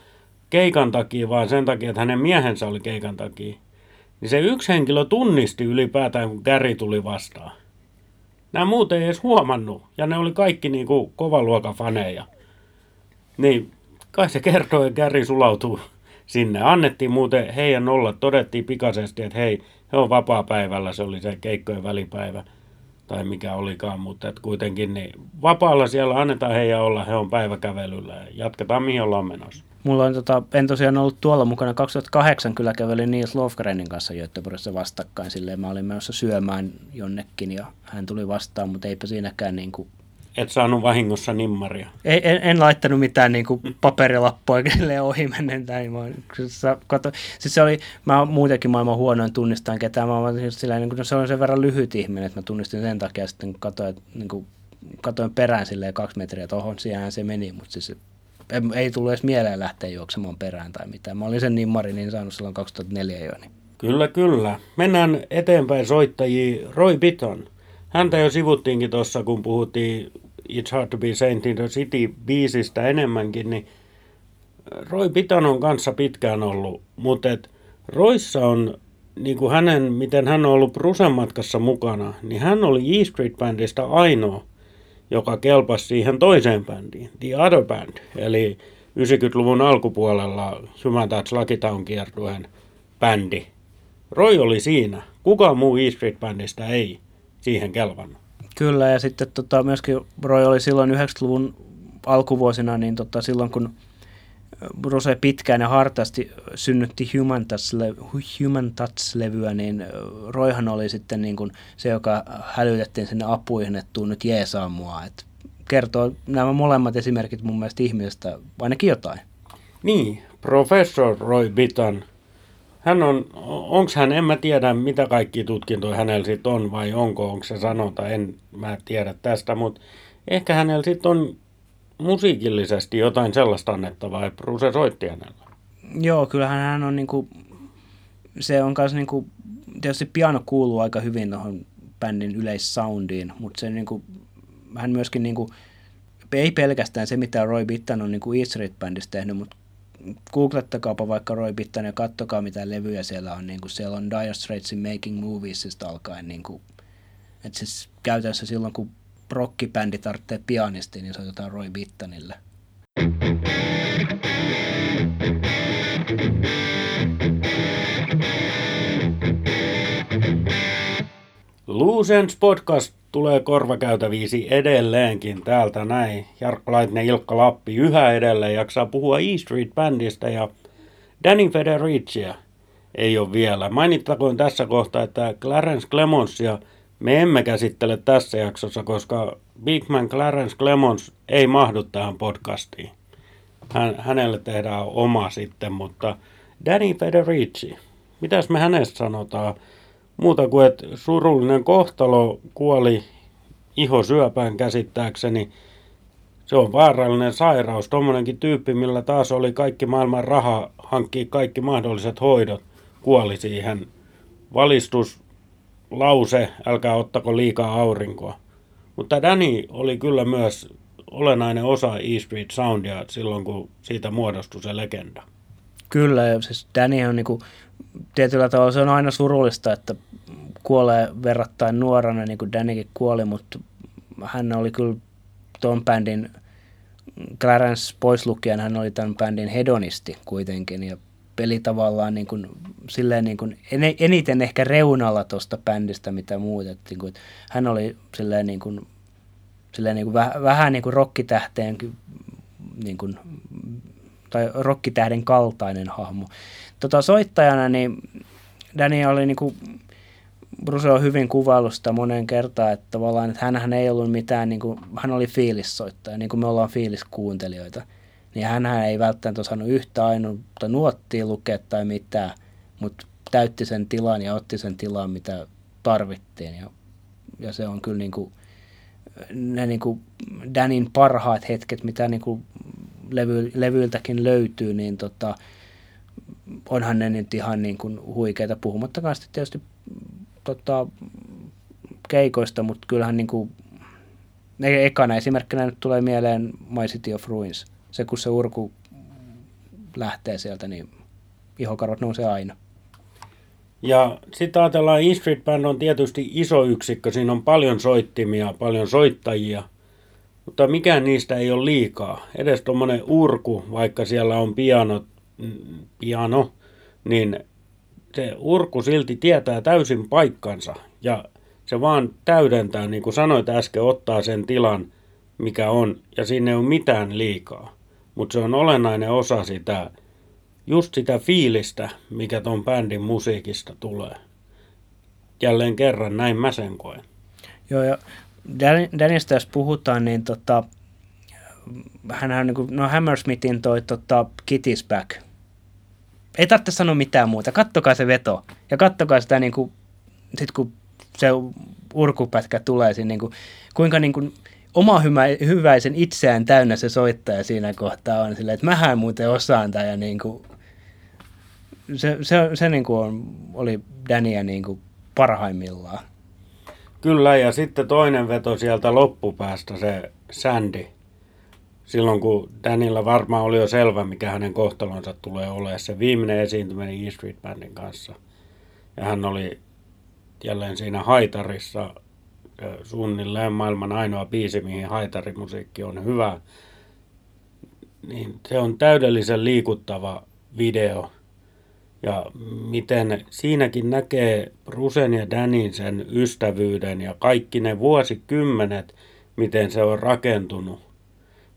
keikan takia, vaan sen takia, että hänen miehensä oli keikan takia. Niin se yksi henkilö tunnisti ylipäätään, kun Gary tuli vastaan. Nämä muut ei edes huomannut, ja ne oli kaikki niin kuin kovaluokan faneja. Niin, kai se kertoo, että Gary sulautuu sinne. Annettiin muuten heidän olla, todettiin pikaisesti, että hei, he on vapaa-päivällä, se oli se keikkojen välipäivä tai mikä olikaan, mutta että kuitenkin niin vapaalla siellä annetaan heidän olla, he on päiväkävelyllä. Ja jatketaan mihin ollaan menossa. Mulla on, tota, en tosiaan ollut tuolla mukana, 2008 kyllä kävelin Niels Lofgrenin kanssa Göteborgissa vastakkain, silleen mä olin menossa syömään jonnekin ja hän tuli vastaan, mutta eipä siinäkään niin kuin et saanut vahingossa nimmaria. Ei, en, en laittanut mitään niin kuin paperilappua kenelle ohi menen. Tai mä, kato, siis se oli, mä muutenkin maailman huonoin tunnistan ketään. Mä olin sillä, niin kuin, no se on sen verran lyhyt ihminen, että mä tunnistin sen takia sitten katoin, niin kuin, katoin perään silleen kaksi metriä, että ohon, se meni, mutta siis ei, ei tullut edes mieleen lähteä juoksemaan perään tai mitään. Mä olin sen nimmari niin saanut silloin 2004 jo. Niin. Kyllä, kyllä. Mennään eteenpäin soittajiin. Roy Bitton. Häntä jo sivuttiinkin tuossa, kun puhuttiin It's Hard to be Saint in the City biisistä enemmänkin, niin Roy Pitan on kanssa pitkään ollut, mutta et Roissa on, niin kuin hänen, miten hän on ollut Brusen matkassa mukana, niin hän oli E Street Bandista ainoa, joka kelpasi siihen toiseen bändiin, The Other Band, eli 90-luvun alkupuolella Human Touch Lucky Town kiertueen bändi. Roy oli siinä. Kuka muu E Street Bandista ei siihen kelvannut. Kyllä, ja sitten tota, myöskin Roy oli silloin 90-luvun alkuvuosina, niin tota, silloin kun Rose pitkään ja hartaasti synnytti Human Touch, Human Touch-levyä, niin Royhan oli sitten niin kuin se, joka hälytettiin sinne apuihin, että tuu nyt jeesaa mua. Et kertoo nämä molemmat esimerkit mun mielestä ihmisestä ainakin jotain. Niin, professor Roy Bittan hän on, onko hän, en mä tiedä mitä kaikki tutkintoja hänellä sitten on vai onko, onko se sanota, en mä tiedä tästä, mutta ehkä hänellä sitten on musiikillisesti jotain sellaista annettavaa, että Bruce soitti hänellä. Joo, kyllähän hän on niinku, se on myös niinku, tietysti piano kuuluu aika hyvin tuohon bändin yleissoundiin, mutta se niinku, hän myöskin niinku, ei pelkästään se, mitä Roy Bittan on niinku E Street Bandissa tehnyt, mutta googlettakaapa vaikka Roy Bittan ja kattokaa mitä levyjä siellä on. Niin kuin siellä on Dire Straitsin Making Moviesista alkaen. Niin kuin, että siis käytännössä silloin kun rockibändi tarvitsee pianisti, niin soitetaan Roy Bittanille. Luusens podcast tulee korvakäytäviisi edelleenkin täältä näin. Jarkko Laitinen Ilkka Lappi yhä edelleen jaksaa puhua E Street Bandista ja Danny Federicia ei ole vielä. Mainittakoon tässä kohtaa, että Clarence Clemons ja me emme käsittele tässä jaksossa, koska Big Man Clarence Clemons ei mahdu tähän podcastiin. Hän, hänelle tehdään oma sitten, mutta Danny Federici, mitäs me hänestä sanotaan? Muuta kuin, että surullinen kohtalo kuoli ihosyöpään käsittääkseni. Se on vaarallinen sairaus, tommonenkin tyyppi, millä taas oli kaikki maailman raha hankkii kaikki mahdolliset hoidot, kuoli siihen. Valistus, lause, älkää ottako liikaa aurinkoa. Mutta Danny oli kyllä myös olennainen osa E Street Soundia silloin, kun siitä muodostui se legenda. Kyllä, ja siis Danny on niinku, tietyllä tavalla se on aina surullista, että kuolee verrattain nuorana, niin kuin Dannykin kuoli, mutta hän oli kyllä tuon bändin, Clarence pois lukien, hän oli tämän bändin hedonisti kuitenkin, ja peli tavallaan niin kuin, silleen niin kuin eniten ehkä reunalla tuosta bändistä, mitä muut. Että, niin kuin, hän oli silleen, niin kuin, silleen niin kuin, väh, vähän niin kuin rokkitähteen niin kuin, tai rokkitähden kaltainen hahmo. Tota, soittajana niin Danny oli niin kuin, Bruce on hyvin kuvailut sitä monen kertaan, että tavallaan, että hänhän ei ollut mitään, niin kuin, hän oli fiilissoittaja, niin kuin me ollaan fiiliskuuntelijoita niin hän ei välttämättä osannut yhtä ainoa nuottia lukea tai mitään, mutta täytti sen tilan ja otti sen tilan, mitä tarvittiin. Ja, ja se on kyllä niin kuin, ne niin kuin Danin parhaat hetket, mitä niin kuin levy, levyiltäkin löytyy, niin tota, onhan ne nyt ihan niin kuin huikeita, puhumattakaan sitten tietysti tota, keikoista, mutta kyllähän niin kuin, e-, ekana esimerkkinä nyt tulee mieleen My City of Ruins – se kun se urku lähtee sieltä, niin ihokarvat nousee aina. Ja sitten ajatellaan, E Street Band on tietysti iso yksikkö, siinä on paljon soittimia, paljon soittajia, mutta mikään niistä ei ole liikaa. Edes tuommoinen urku, vaikka siellä on piano, piano, niin se urku silti tietää täysin paikkansa ja se vaan täydentää, niin kuin sanoit äsken, ottaa sen tilan, mikä on, ja sinne ei ole mitään liikaa mutta se on olennainen osa sitä, just sitä fiilistä, mikä ton bändin musiikista tulee. Jälleen kerran, näin mä sen koen. Joo, ja Danista jos puhutaan, niin tota, hän on niin kuin, no Hammersmithin toi tota, Kitty's Back. Ei tarvitse sanoa mitään muuta, kattokaa se veto. Ja kattokaa sitä niin kuin, sit kun se urkupätkä tulee, niin kuin, kuinka niin kuin, oma hyvä, hyväisen itseään täynnä se soittaja siinä kohtaa on silleen, että mähän muuten osaan tämän ja niin kuin, se, se, se niin kuin on, oli Dania niin kuin parhaimmillaan. Kyllä, ja sitten toinen veto sieltä loppupäästä, se Sandy. Silloin kun Danilla varmaan oli jo selvä, mikä hänen kohtalonsa tulee olemaan. Se viimeinen esiintyminen E Street Bandin kanssa. Ja hän oli jälleen siinä haitarissa suunnilleen maailman ainoa biisi, mihin haitarimusiikki on hyvä, niin se on täydellisen liikuttava video. Ja miten siinäkin näkee Rusen ja Danin sen ystävyyden ja kaikki ne vuosikymmenet, miten se on rakentunut.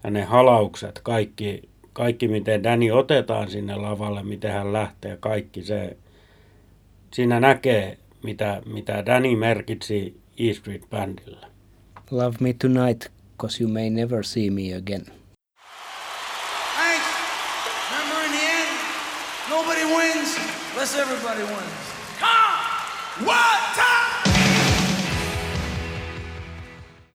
Ja ne halaukset, kaikki, kaikki miten Danny otetaan sinne lavalle, miten hän lähtee, kaikki se. Siinä näkee, mitä, mitä Danny merkitsi E Street Bandilla. Love Me Tonight, cause you may never see me again. Thanks. Remember in the end, nobody wins unless everybody wins. Come! What time?